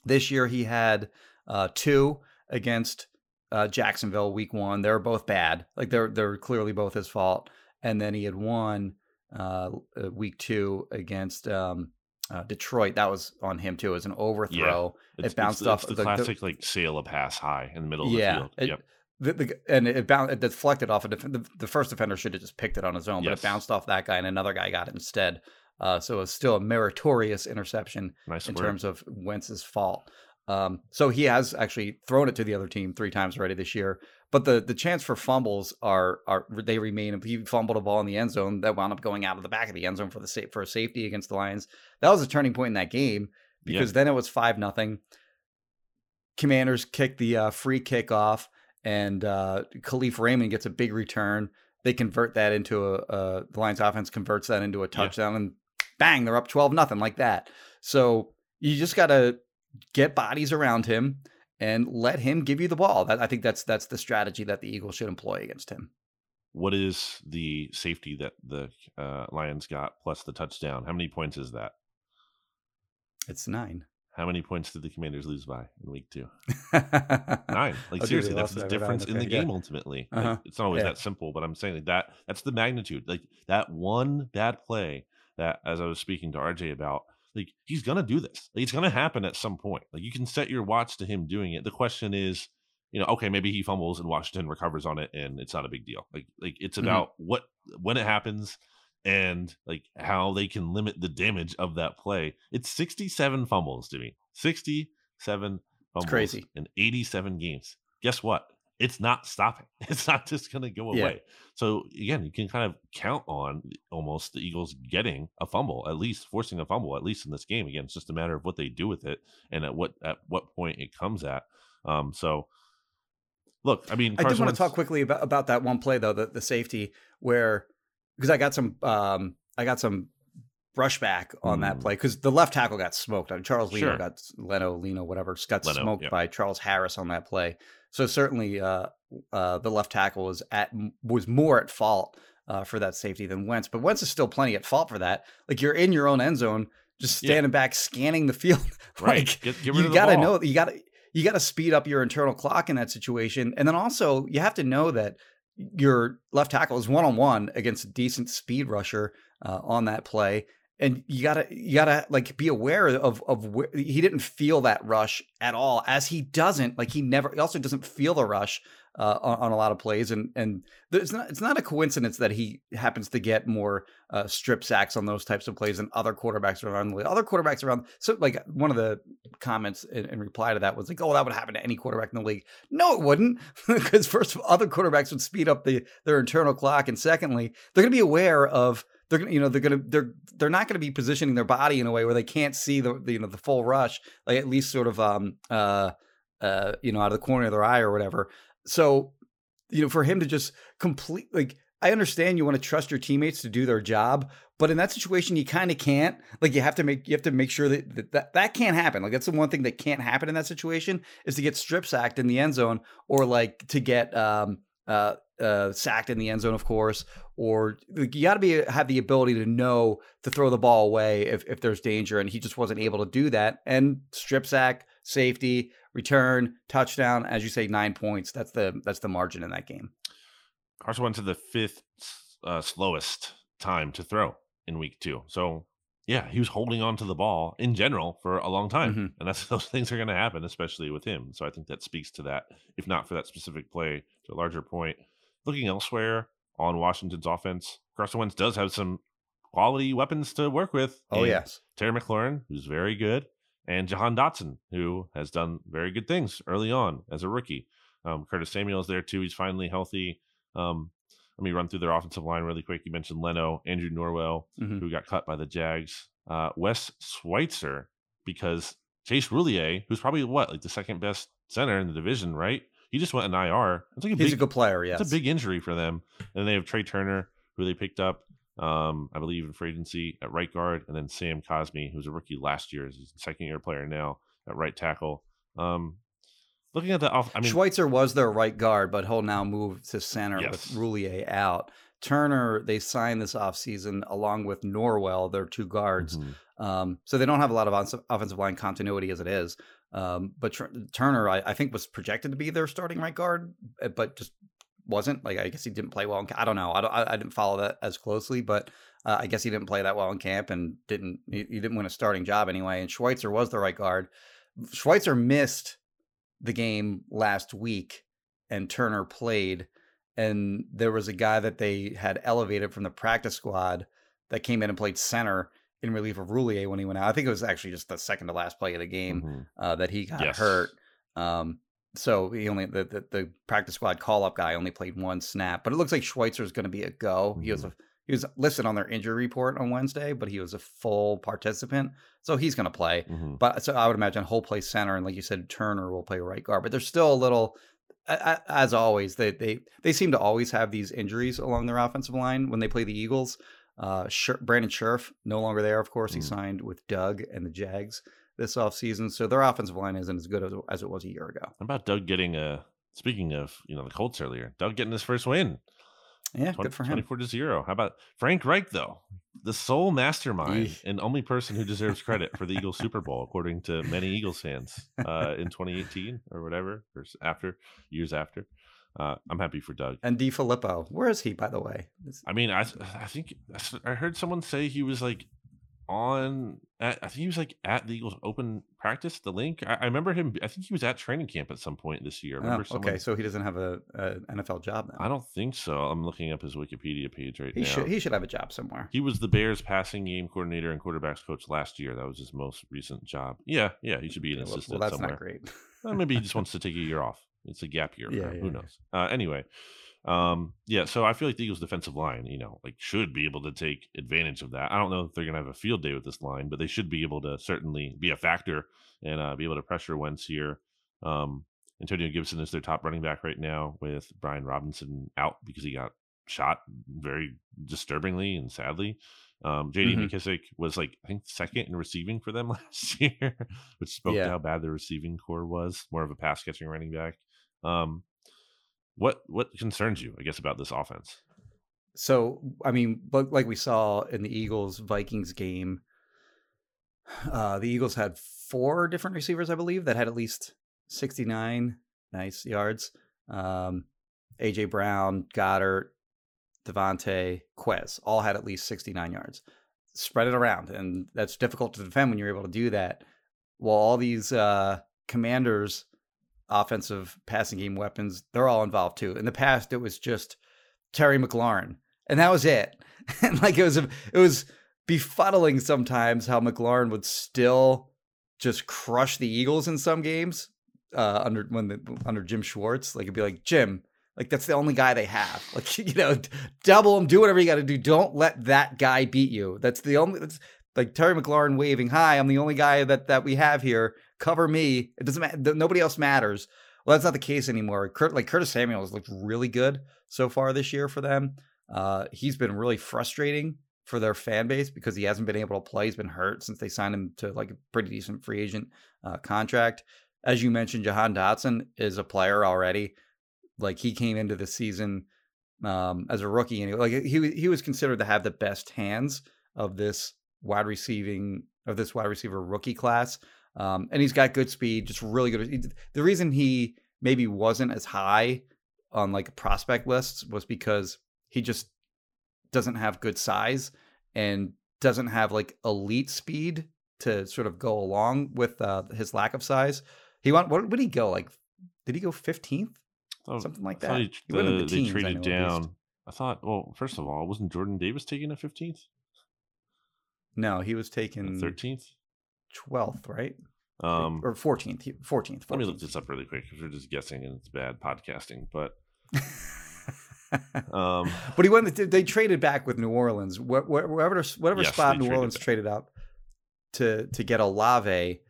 This year he had uh, two against uh, Jacksonville week one. They were both bad. Like they're they're clearly both his fault. And then he had one uh, uh week two against um, uh, Detroit. That was on him too. It was an overthrow. It's, it bounced it's, off It's the the- the- like sail a pass high in the middle of Yeah, the field. it- yep. The, the, and it, bounced, it deflected off a def- the, the first defender should have just picked it on his own, but Yes. it bounced off that guy and another guy got it instead. Uh, so it was still a meritorious interception Nice in word. terms of Wentz's fault. Um, so he has actually thrown it to the other team three times already this year. But the the chance for fumbles are are they remain. If he fumbled a ball in the end zone that wound up going out of the back of the end zone for the sa- for a safety against the Lions. That was a turning point in that game Yeah. because then it was five nothing. Commanders kick the uh, free kickoff, and uh, Kalif Raymond gets a big return. They convert that into a, a the Lions offense converts that into a touchdown, and bang, they're up twelve nothing like that. So you just got to get bodies around him and let him give you the ball. That I think that's that's the strategy that the Eagles should employ against him. What is the safety that the uh, Lions got plus the touchdown? How many points is that? It's nine. How many points did the Commanders lose by in week two? Nine. Nine. Like Oh, dude, seriously, that's the by nine. difference in Okay, the yeah. game ultimately. Uh-huh. it's not always Yeah. that simple, but I'm saying like that that's the magnitude. Like that one bad play that as I was speaking to RJ about, like he's gonna do this. Like, it's gonna happen at some point. Like you can set your watch to him doing it. The question is, you know, okay, maybe he fumbles and Washington recovers on it and it's not a big deal. Like like it's Mhm. about what when it happens and like how they can limit the damage of that play. It's 67 fumbles to me. 67 fumbles crazy. in 87 games. Guess what? It's not stopping. It's not just going to go Yeah. away. So again, you can kind of count on almost the Eagles getting a fumble, at least forcing a fumble, at least in this game. Again, it's just a matter of what they do with it and at what at what point it comes at. Um, so look, I mean, I did Carson want to talk quickly about, about that one play though, the, the safety where because I got some um I got some brushback on that Mm. play because the left tackle got smoked. I mean, Charles Leno Sure. got Leno Leno whatever got Leno, smoked by Charles Harris on that play. So certainly uh uh the left tackle was at was more at fault uh for that safety than Wentz, but Wentz is still plenty at fault for that. Like you're in your own end zone, just Yeah. standing back scanning the field. Right. Get- get you gotta know you gotta you gotta speed up your internal clock in that situation. And then also you have to know that your left tackle is one on one against a decent speed rusher uh, on that play. And you gotta you gotta like be aware of of where he didn't feel that rush at all, as he doesn't like he never he also doesn't feel the rush uh, on, on a lot of plays, and and there's not it's not a coincidence that he happens to get more uh, strip sacks on those types of plays than other quarterbacks around the league. Other quarterbacks around so like one of the comments in, in reply to that was like, oh, that would happen to any quarterback in the league. No, it wouldn't, because first of all, other quarterbacks would speed up the their internal clock, and secondly, they're to be aware of they're gonna you know they're gonna they're they're not to be positioning their body in a way where they can't see the, the you know the full rush, like at least sort of um uh uh you know out of the corner of their eye or whatever. So you know for him to just complete like I understand you want to trust your teammates to do their job, but in that situation you kind of can't. Like you have to make you have to make sure that, that that that can't happen. Like that's the one thing that can't happen in that situation is to get strip sacked in the end zone or like to get um uh uh sacked in the end zone of course or you got to be have the ability to know to throw the ball away if if there's danger and he just wasn't able to do that and strip sack safety return touchdown as you say 9 points that's the that's the margin in that game Carson went to the fifth uh, slowest time to throw in week two. So yeah, he was holding on to the ball in general for a long time, Mhm. and that's those things are going to happen, especially with him. So I think that speaks to that, if not for that specific play, to a larger point. Looking elsewhere on Washington's offense, Carson Wentz does have some quality weapons to work with. oh yes Terry McLaurin, who's very good, and Jahan Dotson, who has done very good things early on as a rookie. Um, Curtis is there too. He's finally healthy. Um, let me run through their offensive line really quick. You mentioned Leno, Andrew Norwell, Mhm. who got cut by the Jags, uh, Wes Schweitzer, because Chase Roullier, who's probably what like the second best center in the division, right? He just went an IR. It's like a he's big, a good player yes it's a big injury for them. And they have Trai Turner, who they picked up, um, I believe, in free agency at right guard, and then Sam Cosmi, who's a rookie last year, is a second year player now at right tackle. Um, looking at the off, I mean, Schweitzer was their right guard, but he'll now move to center Yes. with Roullier out Turner they signed this offseason along with Norwell, their two guards. Mhm. Um, so they don't have a lot of ons- offensive line continuity as it is. Um, but Tr- Turner, I, I think, was projected to be their starting right guard, uh, but just wasn't. Like I guess he didn't play well. In, I don't know. I, don't, I, I didn't follow that as closely, but uh, I guess he didn't play that well in camp and didn't. He, he didn't win a starting job anyway. And Schweitzer was the right guard. Schweitzer missed the game last week, and Turner played. And there was a guy that they had elevated from the practice squad that came in and played center in relief of Roullier when he went out. I think it was actually just the second to last play of the game Mhm. uh, that he got Yes. hurt. Um, so he only the, the the practice squad call up guy only played one snap, but it looks like Schweitzer is going to be a go. He was a he was listed on their injury report on Wednesday, but he was a full participant, so he's going to play. Mhm. But so I would imagine whole play center, and like you said, Turner will play right guard. But there's still a little, as always, they they they seem to always have these injuries along their offensive line when they play the Eagles. Uh, Brandon Scherff no longer there. Of course, he Mm. signed with Doug and the Jags this offseason. so their offensive line isn't as good as, as it was a year ago. How about Doug getting a? Speaking of, you know, the Colts earlier, Doug getting his first win. Yeah, 20, good for him. 24 to 0. How about Frank Reich, though? The sole mastermind Eesh. and only person who deserves credit for the Eagles Super Bowl, according to many Eagles fans uh, in 2018 or whatever, or after, years after. Uh, I'm happy for Doug. And DeFilippo, where is he, by the way? Is- I mean, I I think I heard someone say he was like on. At, I think he was like at the Eagles open practice. The link. I, I remember him. I think he was at training camp at some point this year. Oh, someone. okay, so he doesn't have a, a NFL job now. I don't think so. I'm looking up his Wikipedia page right he now. should he should have a job somewhere. He was the Bears passing game coordinator and quarterbacks coach last year. That was his most recent job. Yeah, yeah, he should be an Yeah, assistant well, that's somewhere. not great. Well, maybe he just wants to take a year off. It's a gap year. Yeah, yeah, Who knows? Uh, anyway, um, yeah. So I feel like the Eagles' defensive line, you know, like should be able to take advantage of that. I don't know if they're going to have a field day with this line, but they should be able to certainly be a factor and uh, be able to pressure Wentz here. Um, Antonio Gibson is their top running back right now, with Brian Robinson out because he got shot very disturbingly and sadly. Um, JD Mhm. McKissic was like I think second in receiving for them last year, which spoke Yeah. to how bad the receiving core was. More of a pass catching running back. Um, what what concerns you, I guess, about this offense? So, I mean, like we saw in the Eagles Vikings game, uh, the Eagles had four different receivers, I believe, that had at least 69 nice yards. Um, AJ Brown, Goedert, DeVonta, Quez all had at least 69 yards. Spread it around, and that's difficult to defend when you're able to do that. While all these uh, commanders, offensive passing game weapons, they're all involved too. In the past, it was just Terry McLaurin, and that was it. and like it was, it was befuddling sometimes how McLaurin would still just crush the Eagles in some games uh, under when the, under Jim Schwartz. Like it'd be like Jim, like that's the only guy they have. Like you know, double him, do whatever you got to do. Don't let that guy beat you. That's the only. That's like Terry McLaurin waving, "Hi, I'm the only guy that that we have here. Cover me. It doesn't matter. Nobody else matters." Well, that's not the case anymore. Kurt, like Curtis Samuel has looked really good so far this year for them. Uh, he's been really frustrating for their fan base because he hasn't been able to play. He's been hurt since they signed him to like a pretty decent free agent uh, contract. As you mentioned, Jahan Dotson is a player already. Like he came into the season um, as a rookie, and like he he was considered to have the best hands of this wide receiving of this wide receiver rookie class. Um, and he's got good speed, just really good. he- The reason he maybe wasn't as high on like prospect lists was because he just doesn't have good size and doesn't have like elite speed to sort of go along with uh, his lack of size. He went. What would he go like? Did he go fifteenth? Oh, Something like I that. He, He went in the- the they teens, I traded know, down. I thought. Well, first of all, wasn't Jordan Davis taken at fifteenth, No, he was taken thirteenth? twelfth, right? Um, or fourteenth. Fourteenth. let me look this up really quick because we're just guessing and it's bad podcasting. But um, but he went. They traded back with New Orleans. Wh- wh- Whatever, whatever Yes, spot New Orleans back. traded up to to get Olave,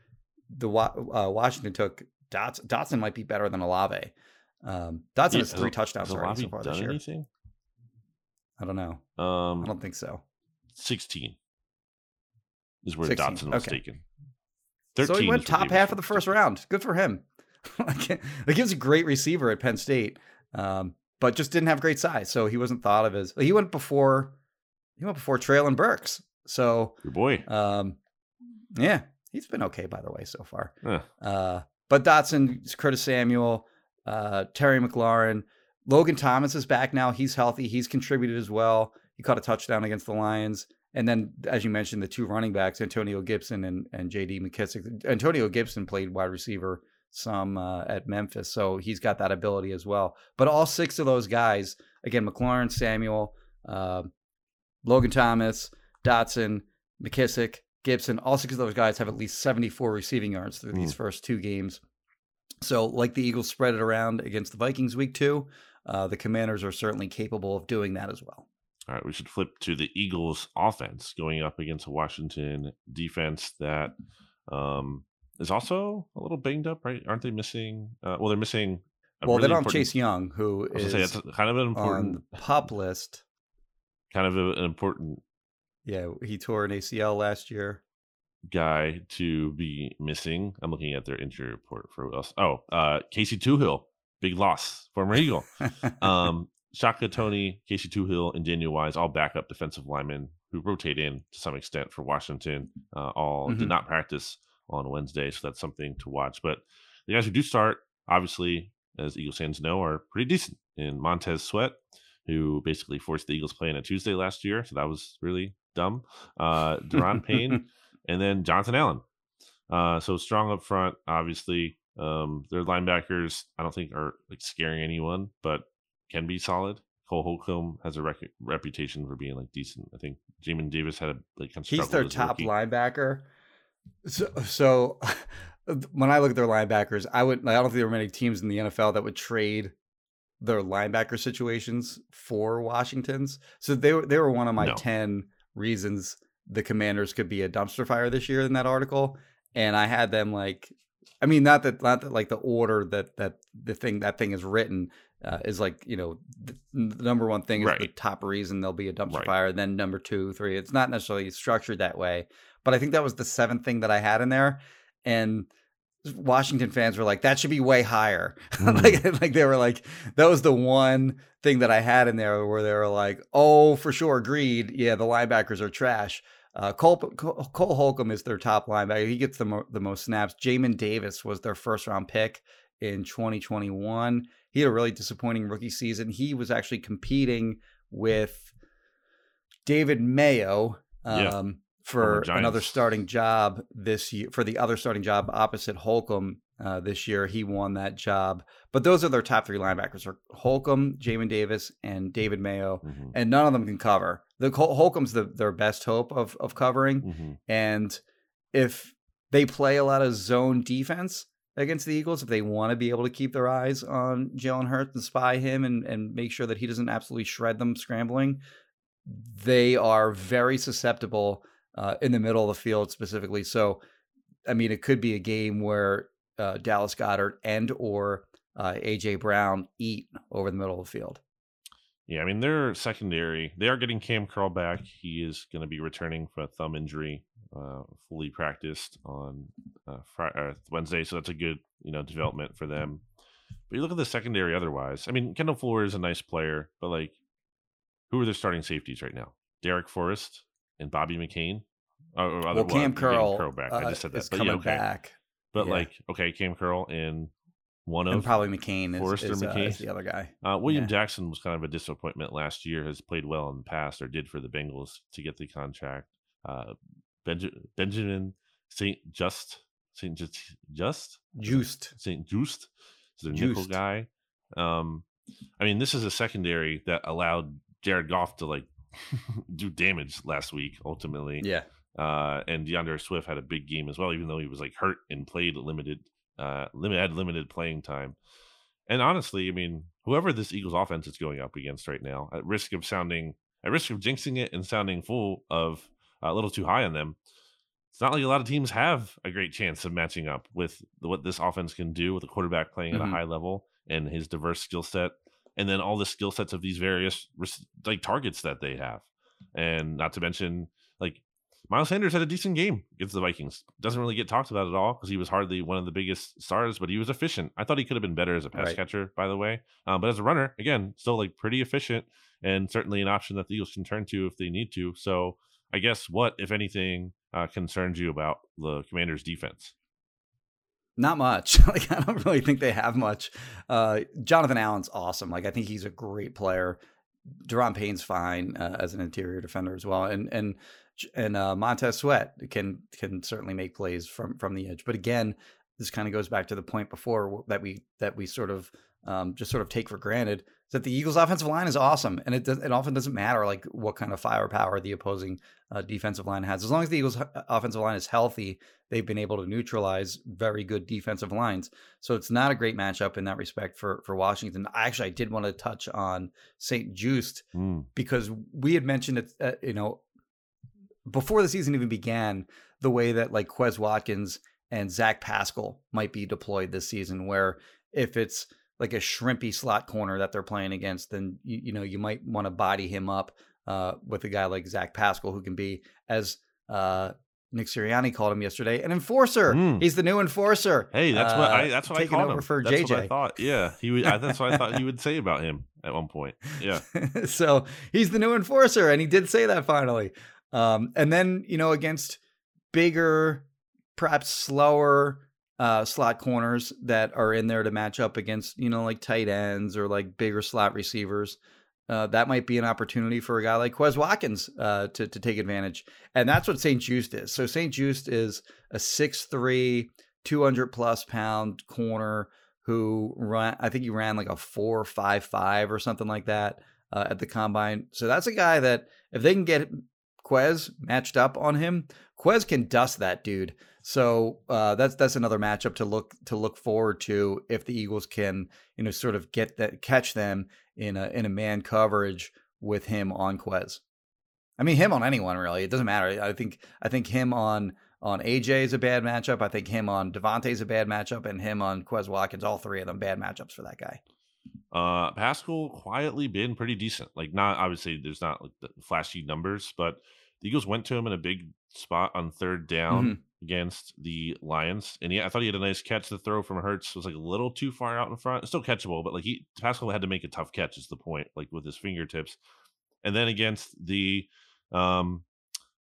the uh, Washington took Dots, Dotson. Might be better than Olave. Um, Dotson yeah, has three has- touchdowns has already so far done this year. anything? I don't know. I Um, don't think so. sixteen is where 16, Dotson was okay. taken. So he went top half of the first round. Good for him. like, he was a great receiver at Penn State. Um, but just didn't have great size, so he wasn't thought of as. He went before, he went before Treylon Burks. So Your boy. um, yeah, he's been okay by the way so far. Huh. Uh, but Dotson, Curtis Samuel, uh, Terry McLaurin, Logan Thomas is back now. He's healthy. He's contributed as well. He caught a touchdown against the Lions. And then, as you mentioned, the two running backs, Antonio Gibson and, and JD McKissic. Antonio Gibson played wide receiver some uh, at Memphis, so he's got that ability as well. But all six of those guys, again, McLaurin, Samuel, uh, Logan Thomas, Dotson, McKissic, Gibson, all six of those guys have at least 74 receiving yards through these first two games. So, like the Eagles spread it around against the Vikings week two, uh, the Commanders are certainly capable of doing that as well. All right, we should flip to the Eagles offense going up against a Washington defense that um, is also a little banged up, right? Aren't they missing? Uh, well, they're missing. a Well, they don't have Chase Young, who is say kind of an on important, the pup list. kind of a- an important Yeah, he tore an ACL last year. guy to be missing. I'm looking at their injury report for what else. Oh, uh, Casey Toohill, big loss, former Eagle. um, Shaka Toney, Casey Toohill, and Daniel Wise, all backup defensive linemen who rotate in to some extent for Washington. Uh, all Mhm. did not practice on Wednesday, so that's something to watch. But the guys who do start, obviously, as Eagles fans know, are pretty decent. In Montez Sweat, who basically forced the Eagles play on a Tuesday last year, so that was really dumb. Uh, Daron Payne, and then Jonathan Allen. Uh, so strong up front, obviously. Um, their linebackers, I don't think are like scaring anyone, but can be solid. Cole Holcomb has a rec- reputation for being like decent. I think Jamin Davis had a like kind of He's their top rookie. linebacker. So, so when I look at their linebackers, I would I don't think there were many teams in the NFL that would trade their linebacker situations for Washington's. So they were they were one of my No. ten reasons the Commanders could be a dumpster fire this year in that article, and I had them like. I mean, not that, not that, like the order that that the thing that thing is written uh, is like you know the, the number one thing is the top reason there'll be a dumpster Right. fire, then number two, three. It's not necessarily structured that way, but I think that was the seventh thing that I had in there, and Washington fans were like, that should be way higher. like, like they were like, that was the one thing that I had in there where they were like, oh, for sure, agreed. Yeah, the linebackers are trash. Uh, Cole, Cole Cole Holcomb is their top linebacker. He gets the, mo- the most snaps. Jamin Davis was their first round pick in 2021. He had a really disappointing rookie season. He was actually competing with David Mayo um, Former for another starting job this year. For the other starting job opposite Holcomb uh, this year, he won that job. But those are their top three linebackers: are Holcomb, Jamin Davis, and David Mayo. Mhm, And none of them can cover. The Hol- Holcomb's the, their best hope of of covering. mhm. And if they play a lot of zone defense against the Eagles, if they want to be able to keep their eyes on Jalen Hurts and spy him and, and make sure that he doesn't absolutely shred them scrambling, they are very susceptible uh, in the middle of the field specifically. So, I mean, it could be a game where uh, Dallas Goedert and or uh, AJ Brown eat over the middle of the field. Yeah, I mean their secondary. They are getting Cam Curl back. He is going to be returning for a thumb injury, uh, fully practiced on uh, Friday, uh, Wednesday. So that's a good you know development for them. But you look at the secondary. Otherwise, I mean Kendall Fuller is a nice player, but like, who are their starting safeties right now? Darrick Forrest and Bobby McCain. Or, or other, well, Cam Curl, Curl back. uh, I just said that. is But coming yeah, okay. back, But yeah. like, okay, Cam Curl and one and of probably McCain is, Forrest or is, uh, McCain? is the other guy. Uh, William Yeah. Jackson was kind of a disappointment last year. Has played well in the past, or did for the Bengals to get the contract. Uh, Benja- Benjamin Saint Just Saint Just Just Juiced. Saint Just is their nickel guy. Um, I mean, this is a secondary that allowed Jared Goff to like do damage last week. Ultimately, Yeah. uh, and D'Andre Swift had a big game as well, even though he was like hurt and played limited, uh, limit had limited playing time. And honestly, I mean, whoever this Eagles offense is going up against right now, at risk of sounding, at risk of jinxing it and sounding full of a little too high on them, it's not like a lot of teams have a great chance of matching up with the, what this offense can do with a quarterback playing Mhm. at a high level and his diverse skill set, and then all the skill sets of these various like targets that they have, and not to mention like Miles Sanders had a decent game against the Vikings. Doesn't really get talked about at all because he was hardly one of the biggest stars, but he was efficient. I thought he could have been better as a pass Right. catcher, by the way. Um, but as a runner, again, still like pretty efficient and certainly an option that the Eagles can turn to if they need to. So I guess what, if anything, uh, concerns you about the Commanders' defense? Not much. like I don't really think they have much. Uh, Jonathan Allen's awesome. Like I think he's a great player. Daron Payne's fine uh, as an interior defender as well, and and and uh, Montez Sweat can can certainly make plays from from the edge. But again, this kind of goes back to the point before that we that we sort of um, just sort of take for granted that the Eagles' offensive line is awesome, and it does, it often doesn't matter like what kind of firepower the opposing uh, defensive line has. As long as the Eagles' offensive line is healthy, they've been able to neutralize very good defensive lines. So it's not a great matchup in that respect for for Washington. Actually I did want to touch on St. Just Mm, because we had mentioned it, uh, you know, before the season even began, the way that like Quez Watkins and Zach Pascal might be deployed this season, where if it's like a shrimpy slot corner that they're playing against, then you, you know you might want to body him up uh, with a guy like Zach Pascal who can be as uh, Nick Sirianni called him yesterday, an enforcer. Mm. He's the new enforcer. Hey, that's what uh, I that's what I called over him. for that's JJ. what I thought. Yeah, he would. I, that's what I thought he would say about him at one point. Yeah, so he's the new enforcer, and he did say that finally. Um, and then you know against bigger, perhaps slower uh, slot corners that are in there to match up against you know like tight ends or like bigger slot receivers. Uh, that might be an opportunity for a guy like Quez Watkins uh, to to take advantage, and that's what St. Just is. So St. Just is a 6'3", 200 plus pound corner who ran. I think he ran like a four five five or something like that uh, at the combine. So that's a guy that if they can get Quez matched up on him, Quez can dust that dude. So uh, that's that's another matchup to look to look forward to if the Eagles can you know sort of get that catch them in a in a man coverage with him on Quez. I mean him on anyone really. It doesn't matter. I think I think him on on AJ is a bad matchup. I think him on DeVonta is a bad matchup, and him on Quez Watkins, all three of them bad matchups for that guy. uh, Pascal quietly been pretty decent. Like not obviously there's not like the flashy numbers, but the Eagles went to him in a big spot on third down Mhm. Against the Lions, and yeah, I thought he had a nice catch. The throw from Hurts was like a little too far out in front. Still catchable, but like he Pascal had to make a tough catch. Is the point? Like with his fingertips, and then against the um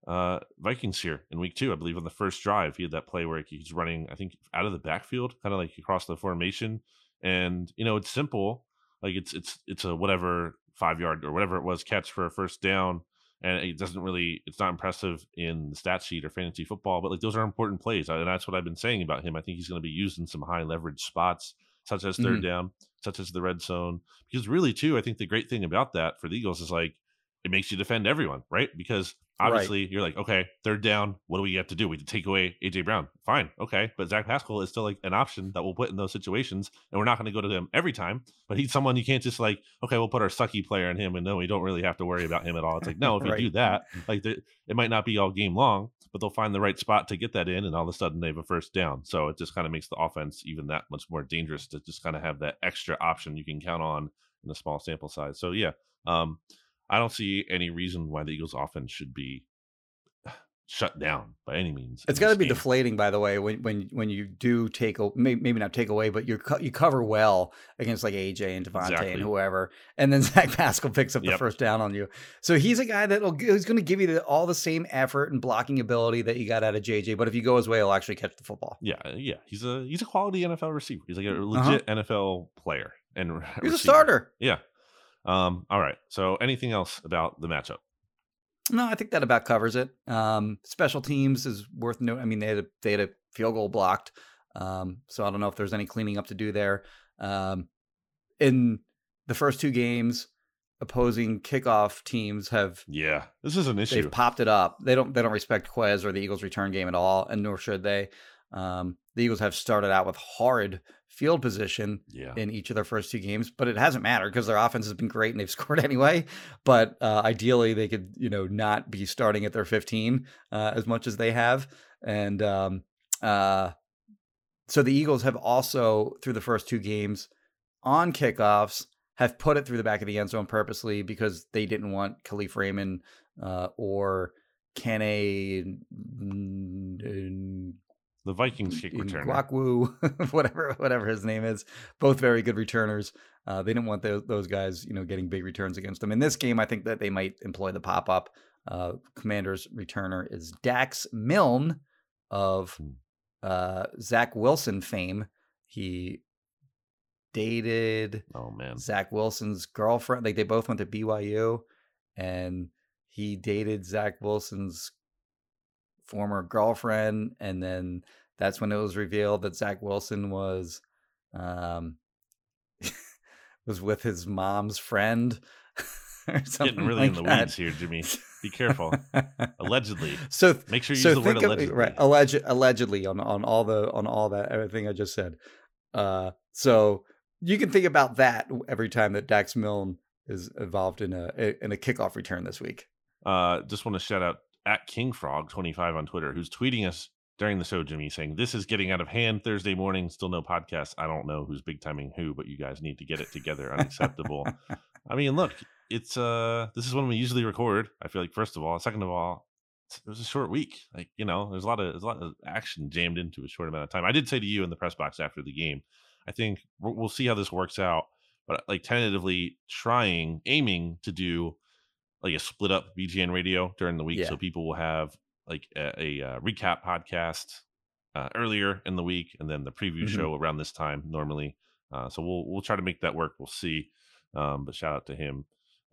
uh Vikings here in week two, I believe on the first drive, he had that play where he's running, I think, out of the backfield, kind of like across the formation. And you know, it's simple. Like it's it's it's a whatever five yard or whatever it was catch for a first down. And it doesn't really it's not impressive in the stat sheet or fantasy football, but like those are important plays. And that's what I've been saying about him. I think he's going to be used in some high leverage spots, such as 3rd Mhm. down, such as the red zone. Because really, too, I think the great thing about that for the Eagles is like it makes you defend everyone, right? Because Right. obviously you're like, okay, third down, what do we have to do? We have to take away AJ Brown. Fine, okay, but Zach Pascal is still like an option that we'll put in those situations, and we're not going to go to him every time. But he's someone you can't just like, okay, we'll put our sucky player on him, and no, we don't really have to worry about him at all. It's like, no, if you Right. do that, like the, it might not be all game long, but they'll find the right spot to get that in, and all of a sudden they have a first down. So it just kind of makes the offense even that much more dangerous to just kind of have that extra option you can count on in a small sample size. So yeah, um, I don't see any reason why the Eagles' offense should be shut down by any means. It's got to be game. deflating, by the way, when when when you do take maybe, maybe not take away, but you you cover well against like AJ and DeVonta Exactly. and whoever, and then Zach Pascal picks up the Yep. first down on you. So he's a guy that'll he's going to give you the, all the same effort and blocking ability that you got out of JJ, but if you go his way, he'll actually catch the football. Yeah, yeah, he's a he's a quality NFL receiver. He's like a legit NFL player and Uh-huh. He's a starter. Yeah. Um. All right. So, anything else about the matchup? No, I think that about covers it. Um, special teams is worth noting. I mean, they had a, they had a field goal blocked, um, so I don't know if there's any cleaning up to do there. Um, in the first two games, opposing kickoff teams have Yeah, this is an issue. they've popped it up. They don't they don't respect Quez or the Eagles' return game at all, and nor should they. Um, the Eagles have started out with horrid field position yeah. in each of their first two games, but it hasn't mattered because their offense has been great and they've scored anyway. But uh, ideally, they could you know not be starting at their 15 uh, as much as they have, and um, uh, so the Eagles have also through the first two games on kickoffs have put it through the back of the end zone purposely because they didn't want Kalif Raymond uh, or Kane the Vikings kick returner. Nwangwu, whatever whatever his name is, both very good returners. Uh, they didn't want those, those guys, you know, getting big returns against them. In this game, I think that they might employ the pop up. Uh, Commanders returner is Dax Milne of Hmm. uh, Zach Wilson fame. He dated Oh man, Zach Wilson's girlfriend. Like they both went to BYU, and he dated Zach Wilson's former girlfriend, and then that's when it was revealed that Zach Wilson was um was with his mom's friend. getting really like in the that. weeds here, Jimmy. Be careful. Allegedly, So make sure you so use the word of- allegedly. right alleged, allegedly on on all the on all that everything I just said. Uh, so you can think about that every time that Dax Milne is involved in a in a kickoff return this week. Uh, just want to shout out at KingFrog25 on Twitter, who's tweeting us during the show, Jimmy, saying, This is getting out of hand Thursday morning. Still no podcast. I don't know who's big timing who, but you guys need to get it together. Unacceptable. I mean, look, it's uh this is when we usually record. I feel like first of all, second of all, it was a short week. Like you know, there's a lot of there's a lot of action jammed into a short amount of time. I did say to you in the press box after the game, I think we'll, we'll see how this works out. But like tentatively trying, aiming to do like a split up BGN radio during the week, Yeah. so people will have like a, a, uh recap podcast uh, earlier in the week, and then the preview Mhm. show around this time normally. Uh, so we'll we'll try to make that work. We'll see. Um, but shout out to him,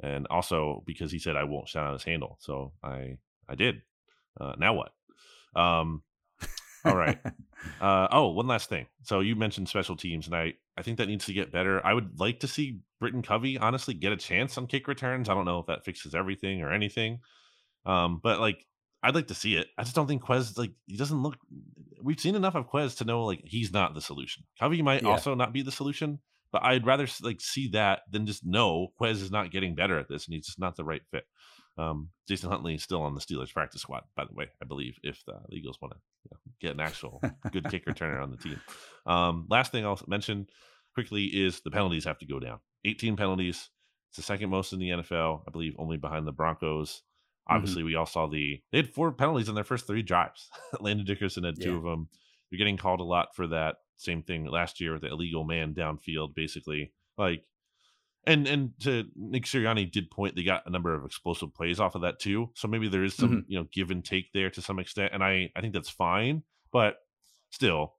and also because he said I won't shout out his handle, so I I did. Uh, now what? Um, all right. Uh, oh, one last thing. So you mentioned special teams, and I I think that needs to get better. I would like to see Britton Covey honestly get a chance on kick returns. I don't know if that fixes everything or anything, um, but like I'd like to see it. I just don't think Quez like he doesn't look. We've seen enough of Quez to know like he's not the solution. Covey might Yeah. also not be the solution, but I'd rather like see that than just know Quez is not getting better at this and he's just not the right fit. Um, Jason Huntley is still on the Steelers practice squad, by the way, I believe, if the Eagles want to you know, get an actual good kick returner on the team. Um, last thing I'll mention quickly is the penalties have to go down. 18 penalties. It's the second most in the NFL, I believe, only behind the Broncos. Obviously, we all saw the they had four penalties in their first three drives. Landon Dickerson had two Yeah. of them. You're getting called a lot for that. Same thing last year with the illegal man downfield, basically. Like, and and to Nick Sirianni did point they got a number of explosive plays off of that too. So maybe there is some you know give and take there to some extent, and I I think that's fine. But still,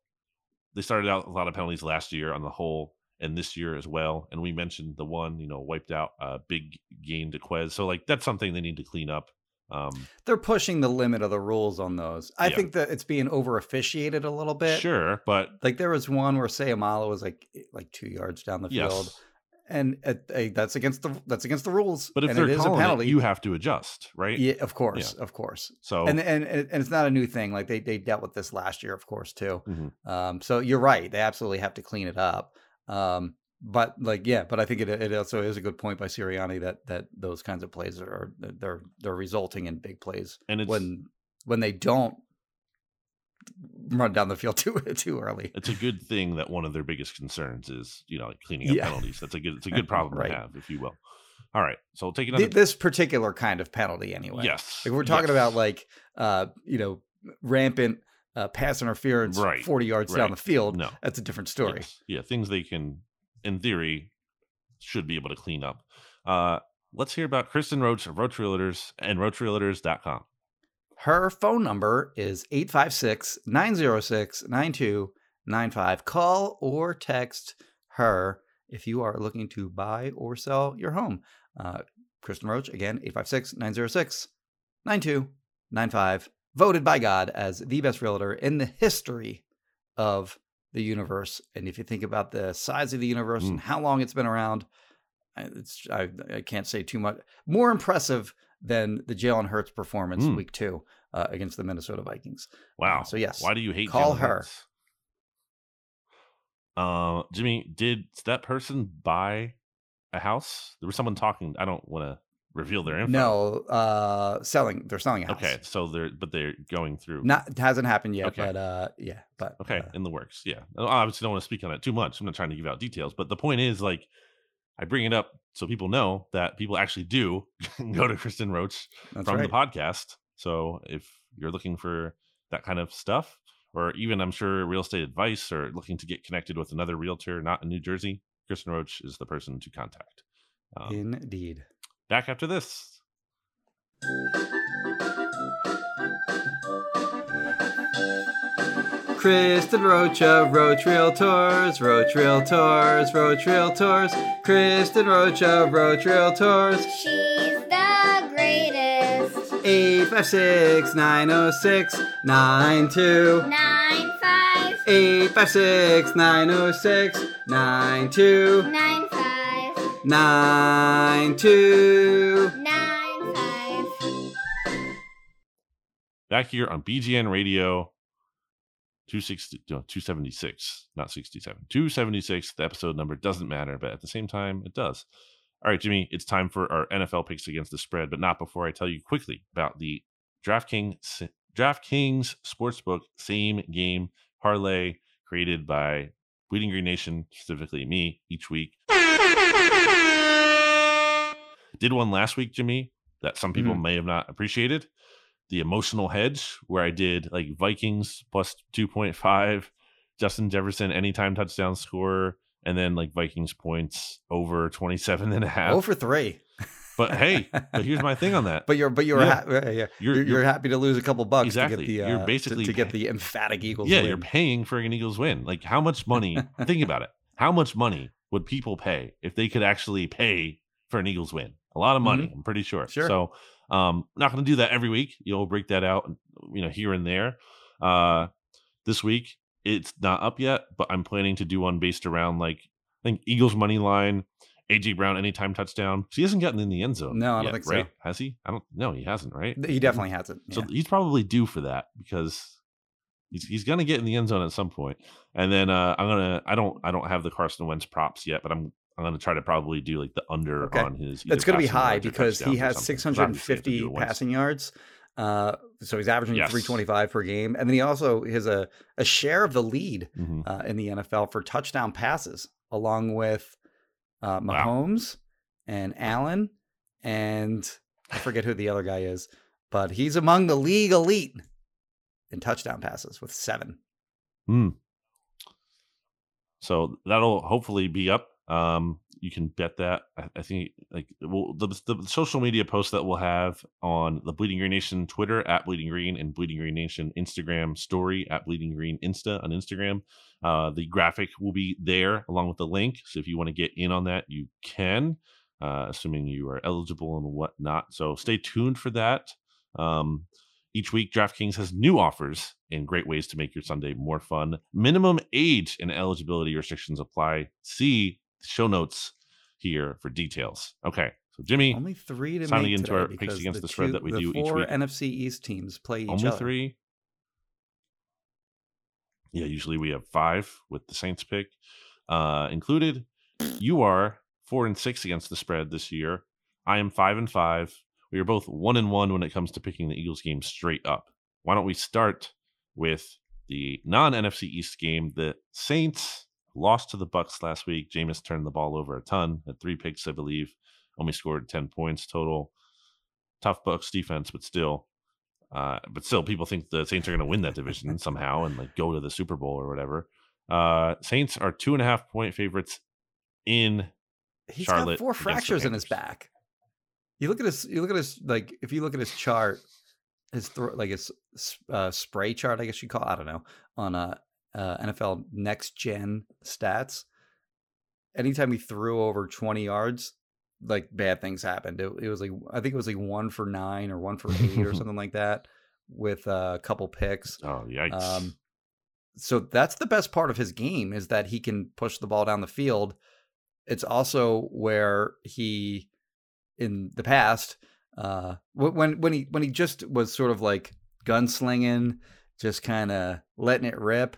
they started out a lot of penalties last year on the whole, and this year as well. And we mentioned the one you know wiped out a big gain to Quez. So like that's something they need to clean up. Um, They're pushing the limit of the rules on those. I Yeah. think that it's being over officiated a little bit. sure, but Like there was one where Sayamala was like like two yards down the field, yes. And uh, that's against the that's against the rules. But if and they're it is a calling penalty, it, you have to adjust, right? yeah, of course, of course. So And, and and it's not a new thing. Like they they dealt with this last year, of course, too. Mhm. Um, so you're right. They absolutely have to clean it up. Um, but like yeah, but I think it it also is a good point by Sirianni that that those kinds of plays are they're they're resulting in big plays and it's when when they don't run down the field too too early. it's a good thing that one of their biggest concerns is you know like cleaning up Yeah. penalties. That's a good it's a good problem Right. to have, if you will. All right, so we'll take Th- another. this particular kind of penalty anyway. yes, Like we're talking yes. about like uh you know rampant uh, pass interference Right, 40 yards right. down the field. no That's a different story. Yes. Yeah, things they can, in theory, should be able to clean up. Uh, let's hear about Kristen Roach of Roach Realtors and RoachRealtors.com. Her phone number is 856 906 9295. Call or text her if you are looking to buy or sell your home. Uh, Kristen Roach, again, 856 906 9295. Voted by God as the best realtor in the history of the universe. And if you think about the size of the universe and how long it's been around, it's I, I can't say too much. More impressive than the Jalen Hurts performance Mm. week two uh, against the Minnesota Vikings. Wow. Uh, so yes, Why do you hate call Jalen her. Hurts? Uh, Jimmy, did that person buy a house? There was someone talking. I don't want to reveal their info. No, uh, selling. They're selling a house. Okay, so they're but they're going through. Not hasn't happened yet, Okay. but uh, yeah, but Okay, uh, in the works. Yeah. I obviously don't want to speak on it too much. I'm not trying to give out details, but the point is like I bring it up so people know that people actually do go to Kristen Roach that's from right. the podcast So if you're looking for that kind of stuff, or even I'm sure real estate advice, or looking to get connected with another realtor not in New Jersey, Kristen Roach is the person to contact. Um, Indeed. back after this. Kristen Rocha, of Ro Trail Tours Roach Realtors, Roach Realtors, Roach Realtors. Kristen Roach of Roach Realtors. She's the greatest. 856 906 92. 856 906 92. 92. Back here on BGN Radio 260, no, 276, not 67. 276. The episode number doesn't matter, but at the same time, it does. All right, Jimmy, it's time for our NFL picks against the spread, but not before I tell you quickly about the DraftKings DraftKings Sportsbook same game parlay created by Bleeding Green Nation, specifically me, each week. Did one last week, Jimmy, that some people Mhm. may have not appreciated. The emotional hedge, where I did like Vikings plus 2.5, Justin Jefferson anytime touchdown scorer, and then like Vikings points over 27 and a half. For three. But hey, but here's my thing on that. But you're but you're Yeah. ha- yeah, yeah. You're- You're, you're, you're- happy to lose a couple bucks Exactly. to get the You're uh, to- basically to, get the emphatic Eagles yeah, win. you're paying for an Eagles win. Like how much money? think about it. How much money would people pay if they could actually pay for an Eagles win? A lot of money, I'm pretty sure. Mm-hmm. Sure. So, um, not going to do that every week. You'll break that out, you know, here and there. Uh, this week it's not up yet, but I'm planning to do one based around like I think Eagles money line, AJ Brown anytime touchdown. he hasn't gotten in the end zone. No, I don't yet, think so. right? Has he? I don't. No, he hasn't. Right? He definitely hasn't. So he's probably due for that because he's he's gonna get in the end zone at some point. And then uh, I'm gonna I don't I don't have the Carson Wentz props yet, but I'm I'm gonna try to probably do like the under Okay. on his. It's going to be high because he has something, 'cause obviously I have to 650 do it once. passing yards. Uh, so he's averaging Yes. 325 per game, and then he also has a, a share of the lead Mhm. uh, in the NFL for touchdown passes, along with uh, Wow. Mahomes and Allen, and I forget who the other guy is, but he's among the league elite in touchdown passes with seven. Hmm. So that'll hopefully be up. Um, you can bet that. I, I think like well, the, the social media posts that we'll have on the Bleeding Green Nation Twitter at Bleeding Green and Bleeding Green Nation Instagram story at Bleeding Green Insta on Instagram. Uh, the graphic will be there along with the link. So if you want to get in on that, you can, uh, assuming you are eligible and whatnot. So stay tuned for that. Um, each week, DraftKings has new offers and great ways to make your Sunday more fun. Minimum age and eligibility restrictions apply. See show notes here for details. Okay, so Jimmy, Only three to It's time to make get into our picks against the the spread two- that we do each week. NFC East teams play each only other. three. Yeah, usually we have five with the Saints pick uh, included. You are four and six against the spread this year. I am five and five. We are both one and one when it comes to picking the Eagles game straight up. Why don't we start with the non NFC East game? The Saints lost to the Bucs last week. Jameis turned the ball over a ton, had three picks, I believe. Only scored ten points total. Tough Bucs defense, but still, uh, but still, people think the Saints are going to win that division somehow and like go to the Super Bowl or whatever. Uh, Saints are two and a half point favorites in He's Charlotte got four fractures in his back. You look at his. You look at his. Like if you look at his chart, his like his uh, spray chart, I guess you call. It, I don't know on uh, uh, NFL Next Gen stats. Anytime he threw over twenty yards, like bad things happened. It, it was like I think it was like one for nine or one for eight or something like that, with uh, a couple picks. oh yikes. Um, so that's the best part of his game is that he can push the ball down the field. It's also where he, in the past, uh, when when he when he just was sort of like gunslinging, just kind of letting it rip.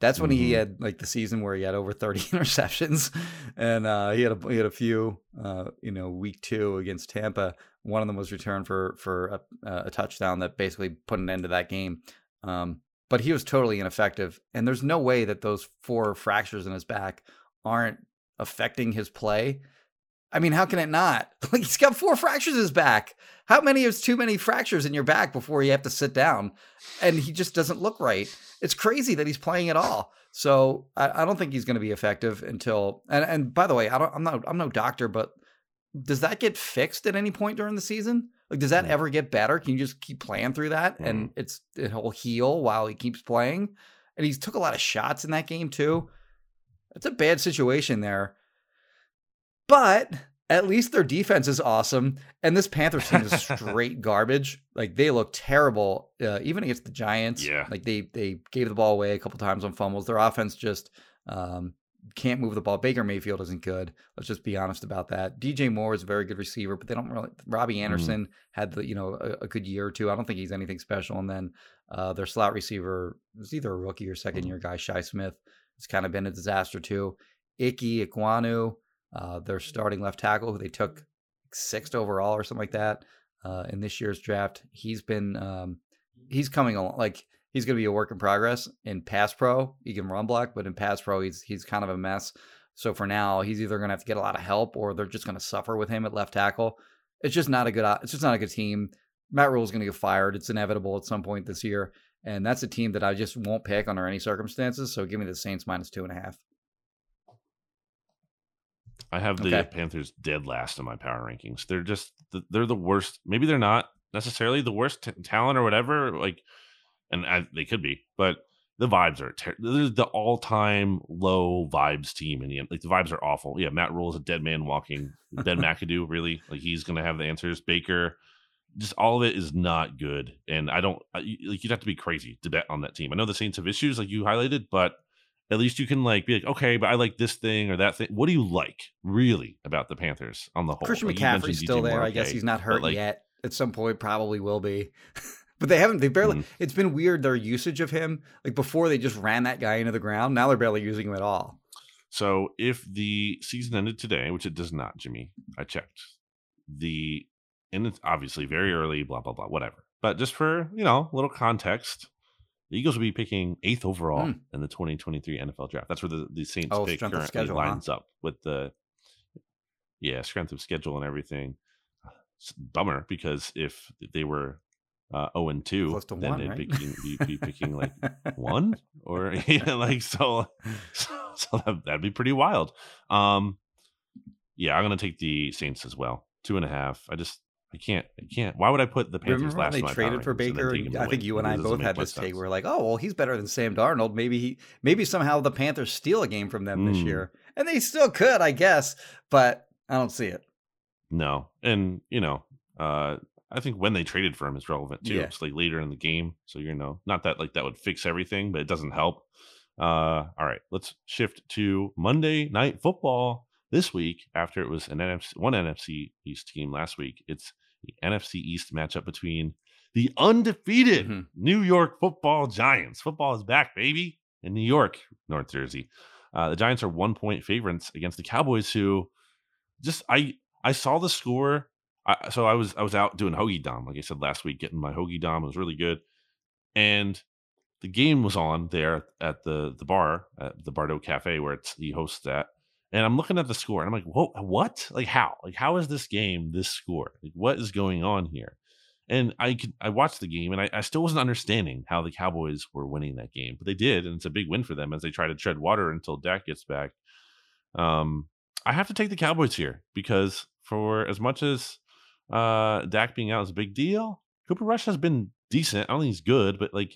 That's when he Mhm. had like the season where he had over thirty interceptions, and uh, he had a he had a few, uh, you know, week two against Tampa. One of them was returned for for a, a touchdown that basically put an end to that game. Um, but he was totally ineffective. And there's no way that those four fractures in his back aren't affecting his play. I mean, how can it not? Like he's got four fractures in his back. How many is too many fractures in your back before you have to sit down? And he just doesn't look right. It's crazy that he's playing at all. So I, I don't think he's going to be effective until. And, and by the way, I don't. I'm not. I'm no doctor, but does that get fixed at any point during the season? Like, does that Mm. ever get better? Can you just keep playing through that and it's it'll heal while he keeps playing? And he took a lot of shots in that game too. It's a bad situation there. But at least their defense is awesome. And this Panthers team is straight garbage. Like they look terrible, uh, even against the Giants. Yeah. Like they they gave the ball away a couple times on fumbles. Their offense just um, can't move the ball. Baker Mayfield isn't good. Let's just be honest about that. DJ Moore is a very good receiver, but they don't really. Robbie Anderson had the you know a, a good year or two. I don't think he's anything special. And then uh, their slot receiver is either a rookie or second year guy, Shi Smith. It's kind of been a disaster too. Icky Ekwonu, uh, their starting left tackle, who they took sixth overall or something like that uh, in this year's draft. He's been um, he's coming along like he's going to be a work in progress in pass pro. He can run block, but in pass pro, he's he's kind of a mess. So for now, he's either going to have to get a lot of help or they're just going to suffer with him at left tackle. It's just not a good. It's just not a good team. Matt Rhule is going to get fired. It's inevitable at some point this year, and that's a team that I just won't pick under any circumstances. So give me the Saints minus two and a half. I have the Okay. Panthers dead last in my power rankings. They're just they're the worst. Maybe they're not necessarily the worst t- talent or whatever. Like, and I, they could be, but the vibes are ter- they're the all time low vibes team in the end. Like the vibes are awful. Yeah, Matt Rhule is a dead man walking. Ben McAdoo really like he's gonna have the answers. Baker. Just all of it is not good, and I don't I- like. You'd have to be crazy to bet on that team. I know the Saints have issues, like you highlighted, but at least you can like be like, okay, but I like this thing or that thing. What do you like really about the Panthers on the whole? Christian Like, McCaffrey's still there. I guess he's not hurt like, yet. At some point, probably will be. but they haven't. They barely. Mhm. It's been weird their usage of him. Like before, they just ran that guy into the ground. Now they're barely using him at all. So if the season ended today, which it does not, Jimmy, I checked. The and it's obviously very early, blah blah blah, whatever. But just for you know, a little context, the Eagles will be picking eighth overall Hmm. in the 2023 NFL draft. That's where the, the Saints Oh, pick currently schedule, huh? lines up with the yeah strength of schedule and everything. It's bummer because if they were uh, 0 and 2, then one, they'd right? be, picking, be, be picking like one or yeah, like so so, so that, that'd be pretty wild um yeah i'm gonna take the saints as well two and a half i just i can't i can't why would i put the panthers Remember when last they in my traded for Baker? take him to I think you and I both had this take. sense. We are like, oh well, he's better than Sam Darnold. Maybe he, maybe somehow the Panthers steal a game from them this Mm. year, and they still could, I guess. But I don't see it. no and you know uh i think when they traded for him is relevant too Yeah. it's like later in the game so you know not that like that would fix everything but it doesn't help uh all right let's shift to monday night football this week after it was an NFC one NFC East team last week. It's the NFC East matchup between the undefeated Mhm. New York Football Giants. Football is back, baby, in New York, North Jersey. Uh, the Giants are one point favorites against the Cowboys, who just I I saw the score. I, so I was I was out doing hoagie dom, like I said last week, getting my hoagie dom. It was really good, and the game was on there at the the bar at the Bardo Cafe where it's he hosts that. And I'm looking at the score and I'm like, whoa, what? Like how? Like how is this game this score? Like what is going on here? And I could I watched the game and I, I still wasn't understanding how the Cowboys were winning that game, but they did, and it's a big win for them as they try to tread water until Dak gets back. Um, I have to take the Cowboys here because for as much as uh Dak being out is a big deal, Cooper Rush has been decent. I don't think he's good, but like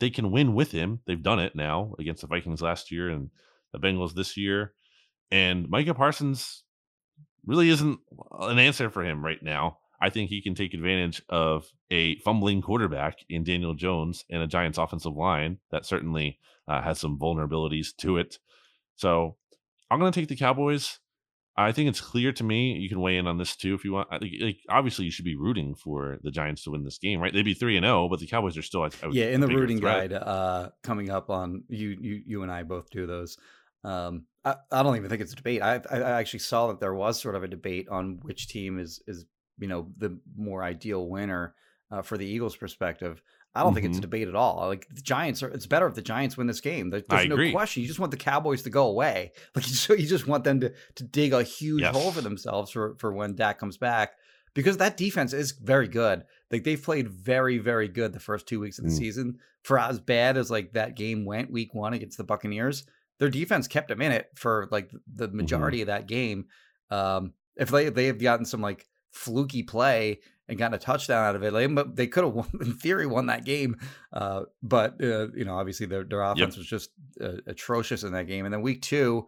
they can win with him. They've done it now against the Vikings last year and the Bengals this year. And Micah Parsons really isn't an answer for him right now. I think he can take advantage of a fumbling quarterback in Daniel Jones and a Giants offensive line that certainly uh, has some vulnerabilities to it. So I'm going to take the Cowboys. I think it's clear to me. You can weigh in on this too if you want. I think, like, obviously, you should be rooting for the Giants to win this game, right? They'd be three and zero, but the Cowboys are still. I, I yeah, in the rooting guide uh, coming up on you, you, you and I both do those. Um, I, I don't even think it's a debate. I, I actually saw that there was sort of a debate on which team is is you know the more ideal winner uh, for the Eagles' perspective. I don't think it's a Mhm. debate at all. Like the Giants are. It's better if the Giants win this game. There- There's I no agree. question. You just want the Cowboys to go away. Like you just, you just want them to to dig a huge Yes. hole for themselves for for when Dak comes back because that defense is very good. Like they've played very very good the first two weeks of the Mm. season. For as bad as like that game went week one against the Buccaneers, their defense kept them in it for like the Mm-hmm. majority of that game. Um, if they if they have gotten some like fluky play and gotten a touchdown out of it, like, they could have won, in theory won that game. Uh, but uh, you know, obviously their their offense was just uh, atrocious in that game. And then week two,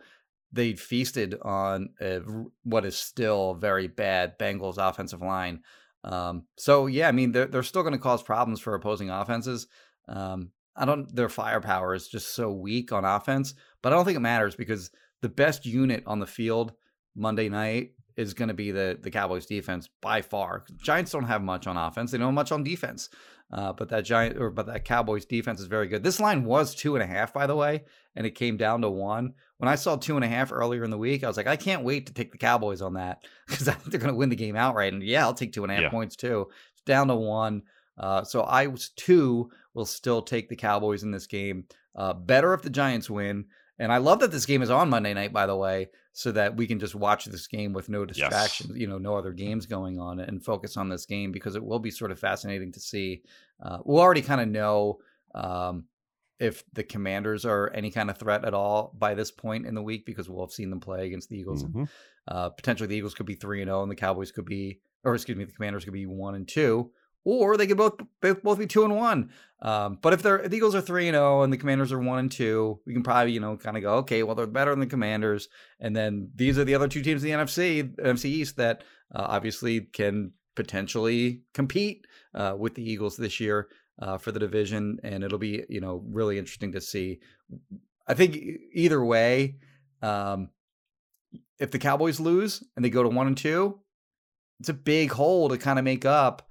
they feasted on uh, what is still a very bad Bengals offensive line. Um, so yeah, I mean they're they're still going to cause problems for opposing offenses. Um, I don't their firepower is just so weak on offense, but I don't think it matters because the best unit on the field Monday night is going to be the the Cowboys defense by far. Giants don't have much on offense; they don't have much on defense. Uh, but that giant or but that Cowboys defense is very good. This line was two and a half, by the way, and it came down to one. When I saw two and a half earlier in the week, I was like, I can't wait to take the Cowboys on that because I think they're going to win the game outright. And yeah, I'll take two and a half Yeah. points too. It's down to one. Uh, so I was two will still take the Cowboys in this game. Uh, better if the Giants win. And I love that this game is on Monday night, by the way, so that we can just watch this game with no distractions, you know, no other games going on and focus on this game because it will be sort of fascinating to see. Uh, we'll already kind of know um, if the Commanders are any kind of threat at all by this point in the week because we'll have seen them play against the Eagles. Mhm. Uh, potentially, the Eagles could be three and zero, and the Cowboys could be, or excuse me, the Commanders could be one and two, or they could both both, be two and one. Um, but if if the Eagles are three and zero and the Commanders are one and two, we can probably you know kind of go okay, well they're better than the Commanders, and then these are the other two teams in the NFC NFC East that uh, obviously can potentially compete uh, with the Eagles this year uh, for the division, and it'll be you know really interesting to see. I think either way, um, if the Cowboys lose and they go to one and two, it's a big hole to kind of make up,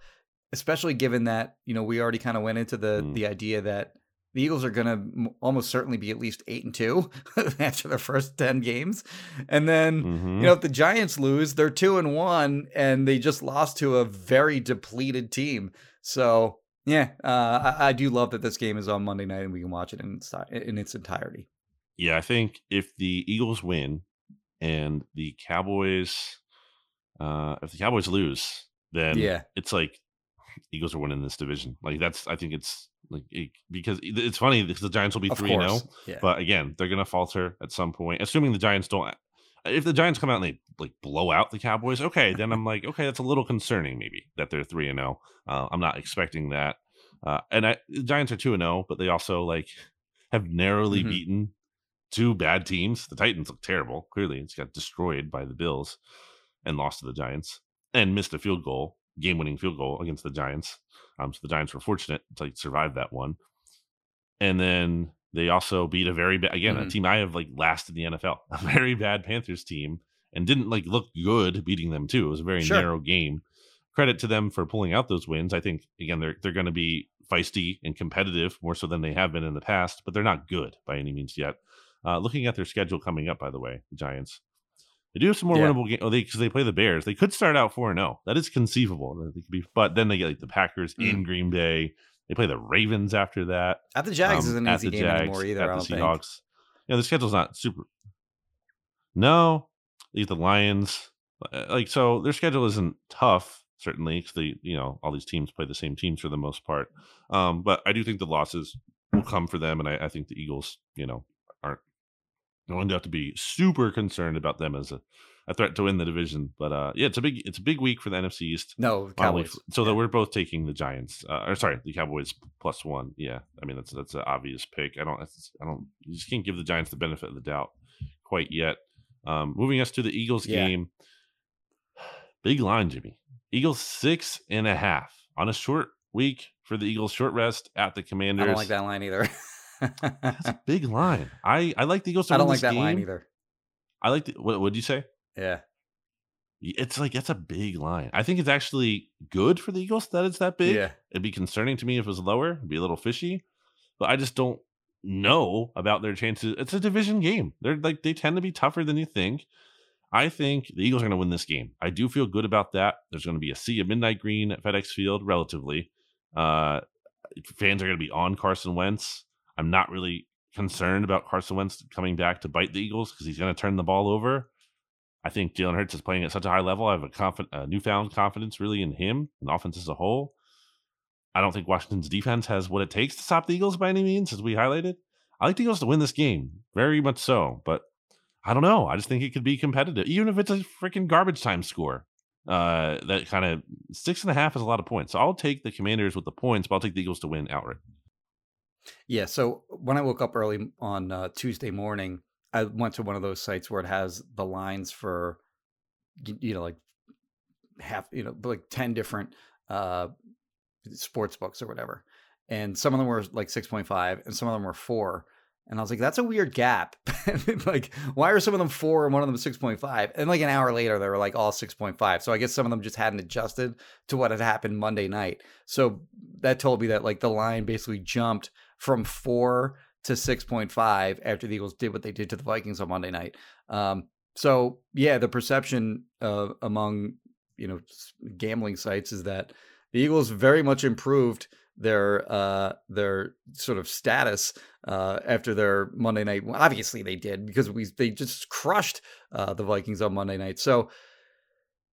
especially given that you know we already kind of went into the Mm. the idea that the Eagles are going to almost certainly be at least eight and two after their first ten games, and then Mhm. you know if the Giants lose, they're two and one, and they just lost to a very depleted team. So yeah, uh, I, I do love that this game is on Monday night and we can watch it in in its entirety. Yeah, I think if the Eagles win and the Cowboys, uh, if the Cowboys lose, then yeah, it's like Eagles are winning this division. Like that's, I think it's like it, because it's funny because the Giants will be three and course. zero, Yeah. but again, they're gonna falter at some point. Assuming the Giants don't, if the Giants come out and they like blow out the Cowboys, okay, then I'm like, okay, that's a little concerning, maybe that they're three and zero. Uh, I'm not expecting that. Uh, and I, the Giants are two and zero, but they also like have narrowly Mhm. beaten two bad teams. The Titans look terrible. Clearly, it's got destroyed by the Bills and lost to the Giants and missed a field goal, game winning field goal against the Giants. Um, so the Giants were fortunate to like, survive that one. And then they also beat a very bad, again, a Mhm. team I have like last in the NFL, a very bad Panthers team and didn't like look good beating them too. It was a very Sure. narrow game. Credit to them for pulling out those wins. I think again they're they're going to be feisty and competitive more so than they have been in the past, but they're not good by any means yet. Uh, looking at their schedule coming up, by the way, the Giants, they do have some more Yeah. winnable games. Oh, they because they play the Bears. They could start out four and zero. That is conceivable. They could be, but then they get like the Packers Mm. in Green Bay. They play the Ravens after that. At the Jags um, isn't an easy game Jags, anymore either. At I the don't think. Seahawks. Yeah, the schedule's not super. No, they get the Lions. Uh, Like so, their schedule isn't tough. Certainly, because they, you know, all these teams play the same teams for the most part. Um, but I do think the losses will come for them, and I, I think the Eagles, you know, aren't going to have to be super concerned about them as a, a threat to win the division. But uh, yeah, it's a big it's a big week for the NFC East. No, Finally, Cowboys. So that we're both taking the Giants, uh, or sorry, the Cowboys plus one. Yeah, I mean that's that's an obvious pick. I don't, I don't, you just can't give the Giants the benefit of the doubt quite yet. Um, moving us to the Eagles Yeah. game, big line, Jimmy. Eagles six and a half on a short week for the Eagles. Short rest at the Commanders. I don't like that line either. That's a big line. I I like the Eagles. I don't like that line either. I like the, what would you say? Yeah. It's like that's a big line. I think it's actually good for the Eagles that it's that big. Yeah. It'd be concerning to me if it was lower. It'd be a little fishy, but I just don't know about their chances. It's a division game. They're like they tend to be tougher than you think. I think the Eagles are going to win this game. I do feel good about that. There's going to be a sea of midnight green at FedEx Field, relatively. Uh, fans are going to be on Carson Wentz. I'm not really concerned about Carson Wentz coming back to bite the Eagles because he's going to turn the ball over. I think Jalen Hurts is playing at such a high level. I have a, confident, a newfound confidence really in him and offense as a whole. I don't think Washington's defense has what it takes to stop the Eagles by any means, as we highlighted. I like the Eagles to win this game, very much so. But I don't know. I just think it could be competitive, even if it's a freaking garbage time score. Uh, that kind of six and a half is a lot of points. So I'll take the Commanders with the points, but I'll take the Eagles to win outright. Yeah. So when I woke up early on uh, Tuesday morning, I went to one of those sites where it has the lines for, you know, like half, you know, like 10 different uh, sports books or whatever. And some of them were like 6.5 and some of them were four. And I was like, that's a weird gap. like, why are some of them four and one of them 6.5? And like an hour later, they were like all 6.5. So I guess some of them just hadn't adjusted to what had happened Monday night. So that told me that like the line basically jumped from four to 6.5 after the Eagles did what they did to the Vikings on Monday night. Um, so yeah, the perception uh, among you know gambling sites is that the Eagles very much improved their uh, their sort of status uh, after their Monday night. Well, obviously, they did because we they just crushed uh, the Vikings on Monday night. So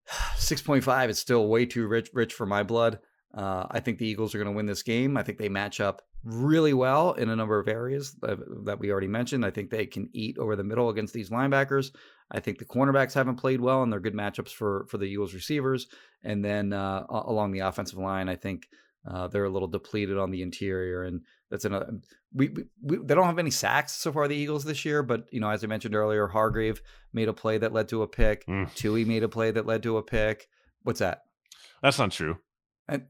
6.5 is still way too rich rich for my blood. Uh, I think the Eagles are going to win this game. I think they match up really well in a number of areas that, we already mentioned. I think they can eat over the middle against these linebackers. I think the cornerbacks haven't played well, and they're good matchups for for the Eagles receivers. And then uh, along the offensive line, I think uh, they're a little depleted on the interior, and that's another. We, we, we they don't have any sacks so far the Eagles this year, but you know as I mentioned earlier, Hargrave made a play that led to a pick. Mm. Tui made a play that led to a pick. What's that? That's not true. I-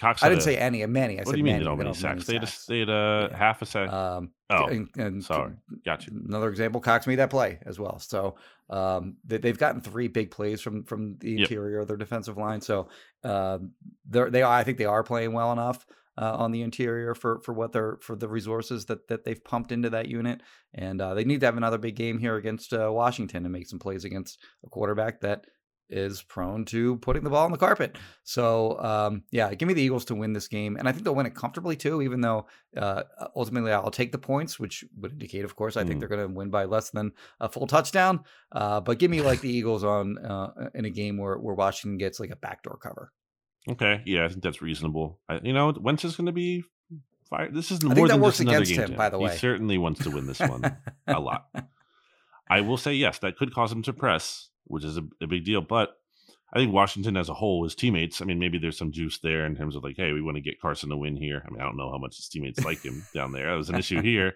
Cox I didn't a- say any. Many. I What said do you mean many. they don't They have any don't sacks? They had, a, they had a Yeah. half a sack. Um, oh, and, and sorry. Gotcha. Another example, Cox made that play as well. So um, they, they've gotten three big plays from from the Yep. interior of their defensive line. So um, they're they are, I think they are playing well enough uh, on the interior for for what they're for the resources that that they've pumped into that unit. And uh, they need to have another big game here against uh, Washington and make some plays against a quarterback that is prone to putting the ball on the carpet. So um, yeah, give me the Eagles to win this game, and I think they'll win it comfortably too. Even though uh, ultimately I'll take the points, which would indicate, of course, I think Mm. they're going to win by less than a full touchdown. Uh, but give me like the Eagles on uh, in a game where where Washington gets like a backdoor cover. Okay. Yeah, I think that's reasonable. I, you know, Wentz is going to be fired. This is think more that than works just another against game. him, by the way. He certainly wants to win this one a lot. I will say yes, that could cause him to press, which is a, a big deal. But I think Washington as a whole, his teammates, I mean, maybe there's some juice there in terms of like, hey, we want to get Carson to win here. I mean, I don't know how much his teammates like him down there. That was an issue here,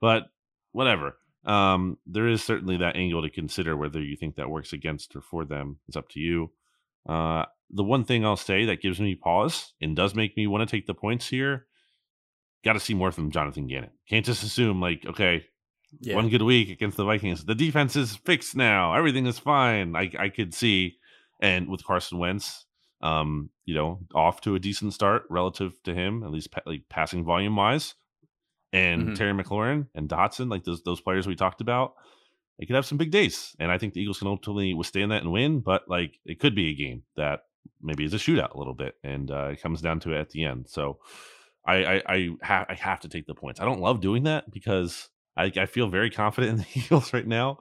but whatever. Um, there is certainly that angle to consider whether you think that works against or for them. It's up to you. Uh, the one thing I'll say that gives me pause and does make me want to take the points here. Got to see more from Jonathan Gannon. Can't just assume like, okay, Yeah, one good week against the Vikings. The defense is fixed now. Everything is fine. I I could see, and with Carson Wentz, um, you know, off to a decent start relative to him, at least pa- like passing volume wise, and Mhm. Terry McLaurin and Dotson, like those those players we talked about, they could have some big days, and I think the Eagles can ultimately withstand that and win. But like, it could be a game that maybe is a shootout a little bit, and uh, it comes down to it at the end. So. I I I, ha- I have to take the points. I don't love doing that because I, I feel very confident in the Eagles right now,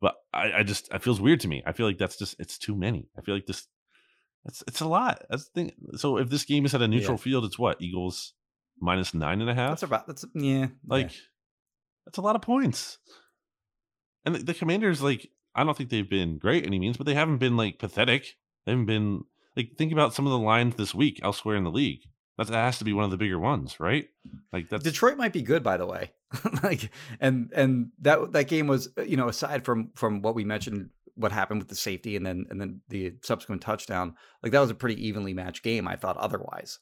but I, I just it feels weird to me. I feel like that's just it's too many. I feel like this it's it's a lot. That's the thing. So if this game is at a neutral Yeah. field, it's what Eagles minus nine and a half. that's about that's yeah. like yeah. that's a lot of points. And the, the Commanders, like I don't think they've been great any means, but they haven't been like pathetic. They haven't been like think about some of the lines this week elsewhere in the league. That has to be one of the bigger ones, right? Like Detroit might be good, by the way. like, and and that that game was, uh, you know, aside from from what we mentioned, what happened with the safety and then and then the subsequent touchdown, like that was a pretty evenly matched game. I thought otherwise.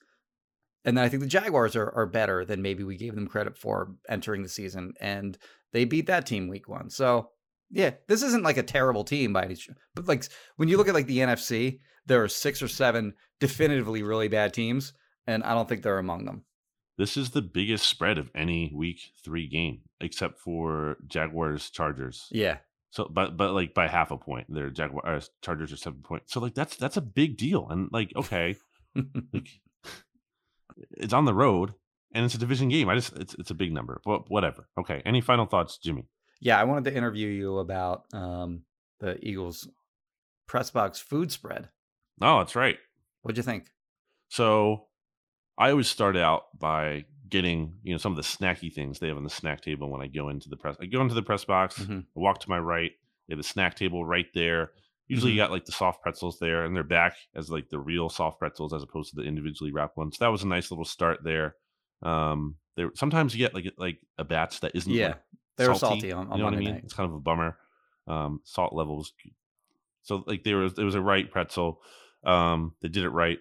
And then I think the Jaguars are are better than maybe we gave them credit for entering the season, and they beat that team week one. So yeah, this isn't like a terrible team by any, but like when you look at like the NFC, there are six or seven definitively really bad teams, and I don't think they're among them. This is the biggest spread of any week three game, except for Jaguars Chargers. Yeah, So, but but like by half a point, their Jaguars Chargers are seven points. So like that's that's a big deal. And like okay, like it's on the road and it's a division game. I just it's it's a big number, but whatever. Okay. Any final thoughts, Jimmy? Yeah, I wanted to interview you about um, the Eagles press box food spread. Oh, that's right. What'd you think? So I always start out by getting you know some of the snacky things they have on the snack table when I go into the press. I go into the press box, Mhm. I walk to my right. They have a snack table right there. Usually, you got like the soft pretzels there, and they're back as like the real soft pretzels as opposed to the individually wrapped ones. So that was a nice little start there. Um, there sometimes you get like like a batch that isn't Yeah, like, they were salty on- on you know what I Monday mean? night. It's kind of a bummer. Um, salt levels. So like there was there was a right pretzel. Um, they did it right.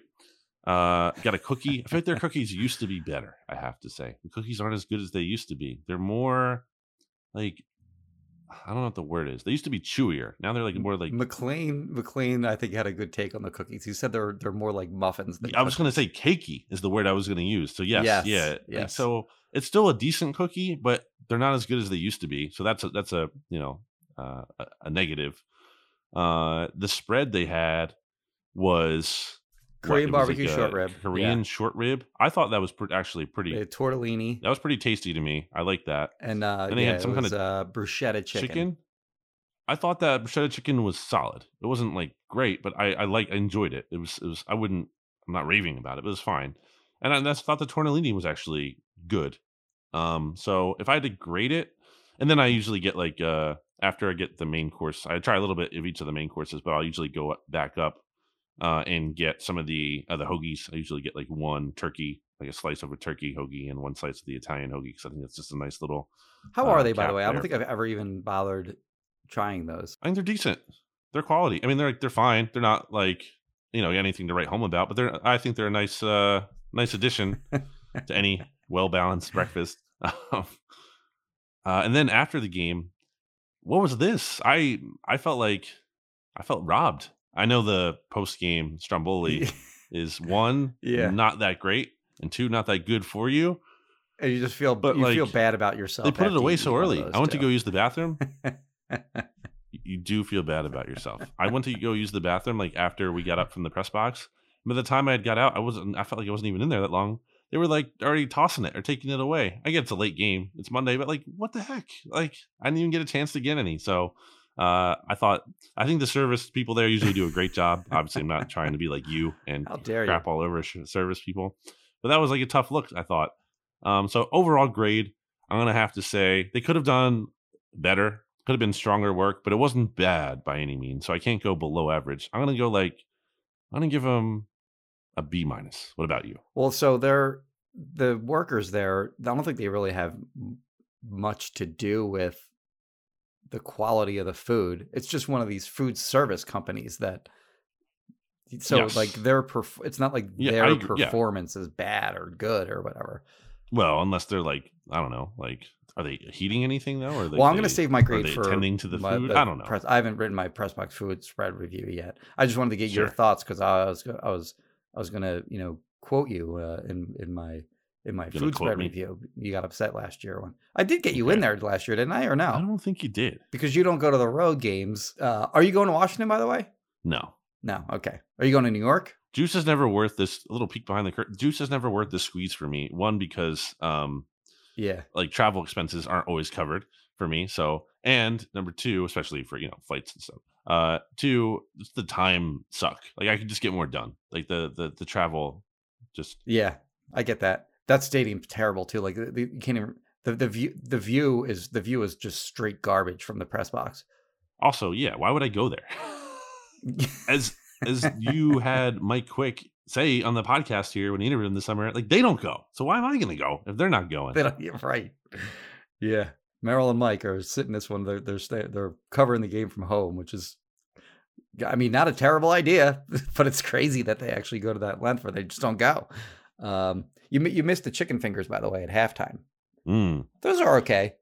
Uh, got a cookie. I think their cookies used to be better. I have to say the cookies aren't as good as they used to be. They're more like I don't know what the word is. They used to be chewier. Now they're like more like McLean McLean, I think had a good take on the cookies. He said they're they're more like muffins. Than I was going to say cakey is the word I was going to use. So yes, Yes, yeah, so it's still a decent cookie, but they're not as good as they used to be. So that's a, that's a you know uh, a, a negative. Uh, the spread they had was Korean it was barbecue a short rib. Korean Yeah. short rib. I thought that was pre- actually pretty. They had tortellini that was pretty tasty to me. I like that and uh, And they had some it kinda uh, bruschetta chicken. chicken. I thought that bruschetta chicken was solid. It wasn't like great, but I I like I enjoyed it. It was it was I wouldn't I'm not raving about it, but it was fine. And I that's thought the tortellini was actually good. Um, so if I had to grade it, and then I usually get like uh after I get the main course, I try a little bit of each of the main courses, but I'll usually go back up uh and get some of the uh, the hoagies. I usually get like one turkey, like a slice of a turkey hoagie, and one slice of the Italian hoagie because I think it's just a nice little. How uh, are they, by the way? I don't think I've ever even bothered trying those. I think they're decent. They're quality. I mean, they're they're fine. They're not like you know anything to write home about, but they're. I think they're a nice uh nice addition to any well balanced breakfast. Um, uh, and then after the game, what was this? I I felt like I felt robbed. I know the post game Stromboli is one, Yeah. not that great, and two, not that good for you. and you just feel, But, you feel like, bad about yourself. They put it away so eat one of early. I went to go use the bathroom. you do feel bad about yourself. I went to go use the bathroom like after we got up from the press box. By the time I had got out, I wasn't. I felt like I wasn't even in there that long. They were like already tossing it or taking it away. I get it's a late game. It's Monday, but like, what the heck? Like, I didn't even get a chance to get any. So, uh, I thought I think the service people there usually do a great job. Obviously, I'm not trying to be like you and dare you? crap all over service people, but that was like a tough look. I thought. Um, so overall grade, I'm gonna have to say they could have done better. Could have been stronger work, but it wasn't bad by any means. So I can't go below average. I'm gonna go like I'm gonna give them a B minus. What about you? Well, so they're the workers there. I don't think they really have much to do with the quality of the food. It's just one of these food service companies that. So Yes. like their perf- it's not like Yeah, I their yeah. performance is bad or good or whatever. Well, unless they're like I don't know, like are they heating anything though? Or are they, well, I'm going to save my are grade they for attending to the my- food. I don't know. Press, I haven't written my press box food spread review yet. I just wanted to get your thoughts because I was I was I was going to you know quote you uh, in in my in my food spread me? review. You got upset last year when I did get you in there last year, didn't I? Or no? I don't think you did. Because you don't go to the road games. Uh, are you going to Washington, by the way? No. No. Okay. Are you going to New York? Juice is never worth this a little peek behind the curtain. Juice is never worth the squeeze for me. One because um Yeah. like travel expenses aren't always covered for me. So and number two, especially for you know flights and stuff. Uh, two, just the time suck. Like I could just get more done. Like the the the travel, just Yeah. I get that. That stadium's terrible too. Like the, the, you can't even the, the view the view is the view is just straight garbage from the press box. also yeah. Why would I go there? As as you had Mike Quick say on the podcast here when he interviewed him this summer, like they don't go. So why am I going to go if they're not going? They don't, you're right. Yeah. Merrill and Mike are sitting this one. They're they're they're covering the game from home, which is, I mean, not a terrible idea, but it's crazy that they actually go to that length where they just don't go. Um, you you missed the chicken fingers by the way at halftime. Mm. Those are okay.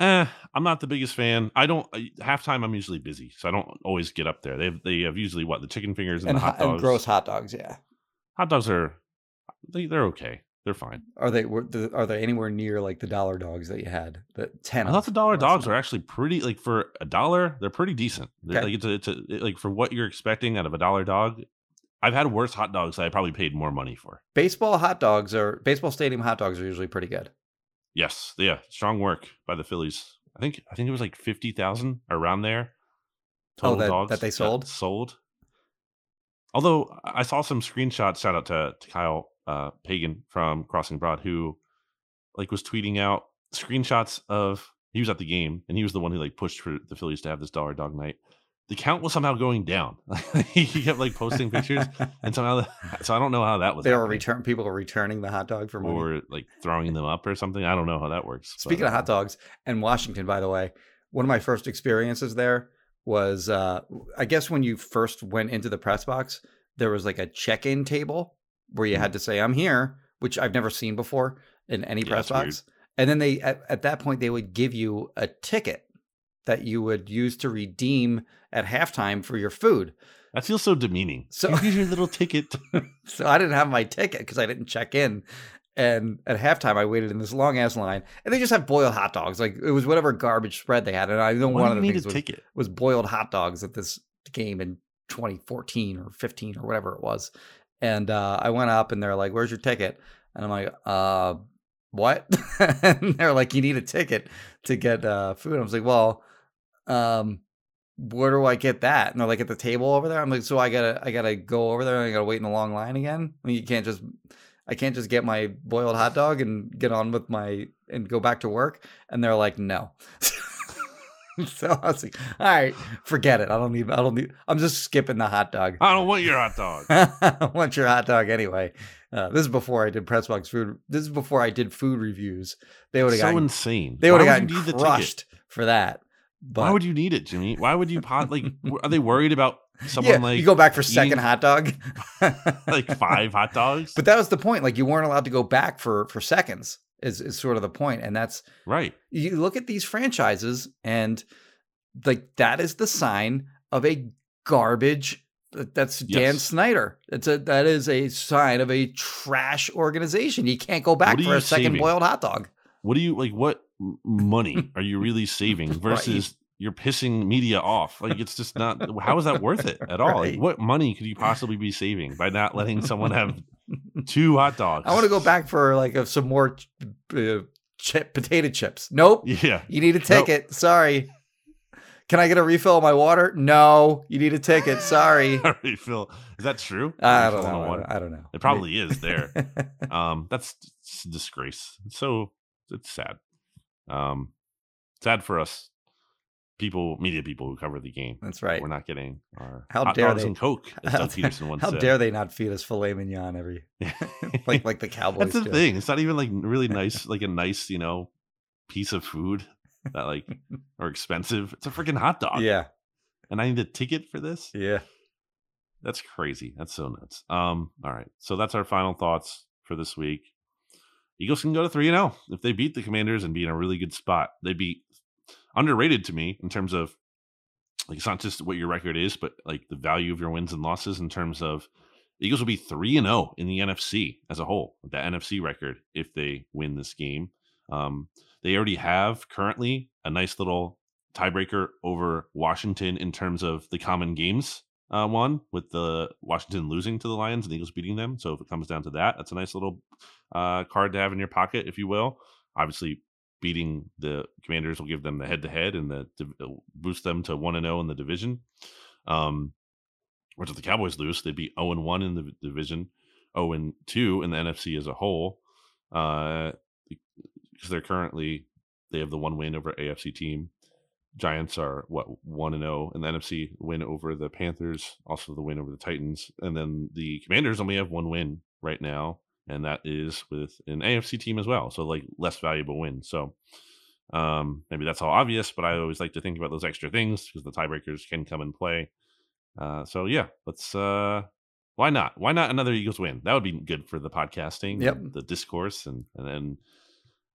Eh, I'm not the biggest fan. I don't I- halftime. I'm usually busy, so I don't always get up there. They have, they have usually what the chicken fingers and, And, the hot hot, and gross hot dogs. Yeah. Hot dogs are they, they're okay. They're fine. Are they were the, are they anywhere near like the dollar dogs that you had? The ten. I thought the dollar dogs are actually pretty like for a dollar. They're pretty decent. Okay. Like it's a, it's a like for what you're expecting out of a dollar dog. I've had worse hot dogs that I probably paid more money for. Baseball hot dogs are baseball stadium hot dogs are usually pretty good. Yes, yeah, strong work by the Phillies. I think I think it was like fifty thousand around there. Oh, Total that- dogs that they sold? sold. Although I saw some screenshots. Shout out to, to Kyle uh, Pagan from Crossing Broad, who like was tweeting out screenshots of he was at the game and he was the one who like pushed for the Phillies to have this dollar dog night. The count was somehow going down. he kept like posting pictures, and somehow so I don't know how that was. they were return people were returning the hot dog for money. or like throwing them up or something. I don't know how that works. but, Speaking of uh, hot dogs and Washington, by the way, one of my first experiences there was uh, I guess when you first went into the press box, there was like a check-in table where you Mm. had to say "I'm here," which I've never seen before in any Yeah, press that's weird. box. And then they at, at that point they would give you a ticket that you would use to redeem at halftime for your food. That feels so demeaning. So- here's your little ticket. So I didn't have my ticket because I didn't check in. And at halftime, I waited in this long ass line, and they just have boiled hot dogs. Like it was whatever garbage spread they had, and I know Why one of you the need a things was, ticket? was boiled hot dogs at this game in 2014 or 15 or whatever it was. And uh, I went up, and they're like, "Where's your ticket?" And I'm like, "Uh, what?" and they're like, "You need a ticket to get uh, food." I was like, "Well, um, where do I get that? And they're like at the table over there. I'm like, so I gotta, I gotta go over there and I gotta wait in a long line again. I mean, you can't just, I can't just get my boiled hot dog and get on with my and go back to work. And they're like, no. so I was like, all right, forget it. I don't need, I don't need. I'm just skipping the hot dog. I don't want your hot dog. I want your hot dog anyway. Uh, this is before I did press box food. This is before I did food reviews. They would have so gotten, insane. they would have gotten need the crushed for that. But Why would you need it, Jimmy? Why would you pot like? Are they worried about someone yeah, like you go back for second hot dog. like five hot dogs? But that was the point. Like you weren't allowed to go back for for seconds. Is is sort of the point, and that's right. you look at these franchises, and like that is the sign of a garbage. Uh, that's Dan Yes. Snyder. That's a that is a sign of a trash organization. You can't go back for a second saving? boiled hot dog. What do you like? What money are you really saving versus you're pissing media off? Like it's just not. How is that worth it at all? Like, what money could you possibly be saving by not letting someone have two hot dogs? I want to go back for like a, some more uh, chip potato chips. Nope. Yeah. You need a ticket. Sorry. Can I get a refill of my water? No. You need a ticket. Sorry. Refill. Is that true? I don't know. I don't, I don't know. It probably is there. um, that's a disgrace. It's so it's sad. Um, sad for us people, media people who cover the game. That's right. We're not getting our How hot dare dogs they- and Coke, as Doug Pederson once How said. dare they not feed us filet mignon every like like the Cowboys That's the do. thing. It's not even like really nice, like a nice, you know, piece of food that like are expensive. It's a freaking hot dog. Yeah, And I need a ticket for this. yeah. That's crazy. That's so nuts. Um, all right. So that's our final thoughts for this week. Eagles can go to 3 and 0 if they beat the Commanders and be in a really good spot. They'd be underrated to me in terms of like it's not just what your record is, but like the value of your wins and losses in terms of Eagles will be 3 and 0 in the NFC as a whole, the NFC record if they win this game. Um, they already have currently a nice little tiebreaker over Washington in terms of the common games uh, one with the Washington losing to the Lions and the Eagles beating them. So if it comes down to that, that's a nice little uh, card to have in your pocket, if you will. Obviously, beating the Commanders will give them the head to head and the boost them to one and zero in the division. Um, whereas if the Cowboys lose, they'd be zero and one in the division, zero and two in the NFC as a whole. Uh, because they're currently they have the one win over AFC team. Giants are what one and zero in the NFC win over the Panthers, also the win over the Titans, and then the Commanders only have one win right now, and that is with an AFC team as well. So like less valuable win. So um, maybe that's all obvious, but I always like to think about those extra things because the tiebreakers can come and play. Uh, so yeah, let's. Uh, why not? Why not another Eagles win? That would be good for the podcasting, Yep. the discourse, and and then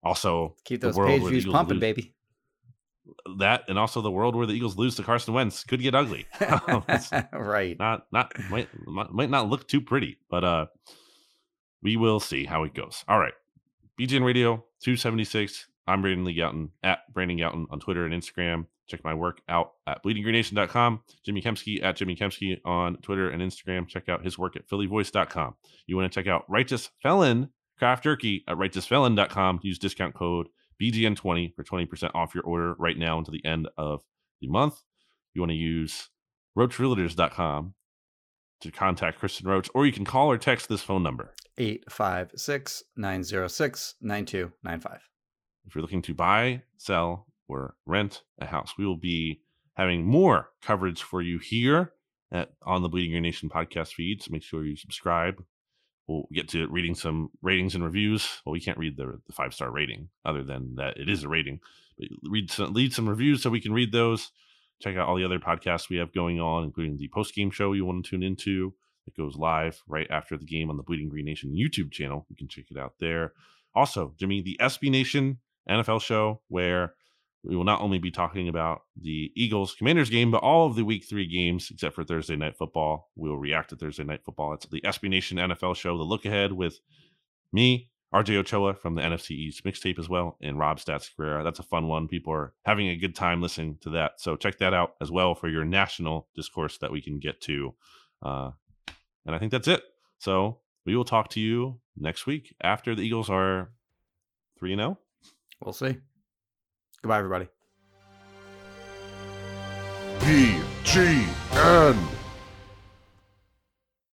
also Keep the those world page views pumping, lose- baby. That and also the world where the Eagles lose to Carson Wentz could get ugly. Right. not not might might not look too pretty, but uh, we will see how it goes. All right, BGN Radio two seventy six. I'm Brandon Lee at Brandon Gowton on Twitter and Instagram. check my work out at bleedinggreennation.com. Jimmy Kempski at Jimmy Kempski on Twitter and Instagram. Check out his work at phillyvoice.com. You want to check out Righteous Felon Craft Jerky at righteousfelon.com. Use discount code BGN20 for 20% off your order right now until the end of the month. You want to use roachrealtors.com to contact Kristen Roach, or you can call or text this phone number. 856 906 9295. If you're looking to buy, sell, or rent a house, we will be having more coverage for you here at on the Bleeding Green Nation podcast feed. So make sure you subscribe. We'll get to reading some ratings and reviews. Well, we can't read the, the five star rating, other than that it is a rating. But read some, lead some reviews so we can read those. Check out all the other podcasts we have going on, including the post game show you want to tune into. It goes live right after the game on the Bleeding Green Nation YouTube channel. You can check it out there. Also, Jimmy, the SB Nation NFL show, where we will not only be talking about the Eagles Commanders game, but all of the week three games except for Thursday night football. We will react to Thursday night football. It's the SB Nation NFL show, the look ahead with me, RJ Ochoa from the NFC East mixtape as well, and Rob Stats Guerrera. That's a fun one. People are having a good time listening to that. So check that out as well for your national discourse that we can get to. Uh, and I think that's it. So we will talk to you next week after the Eagles are 3 0. We'll see. Goodbye, everybody. BGN.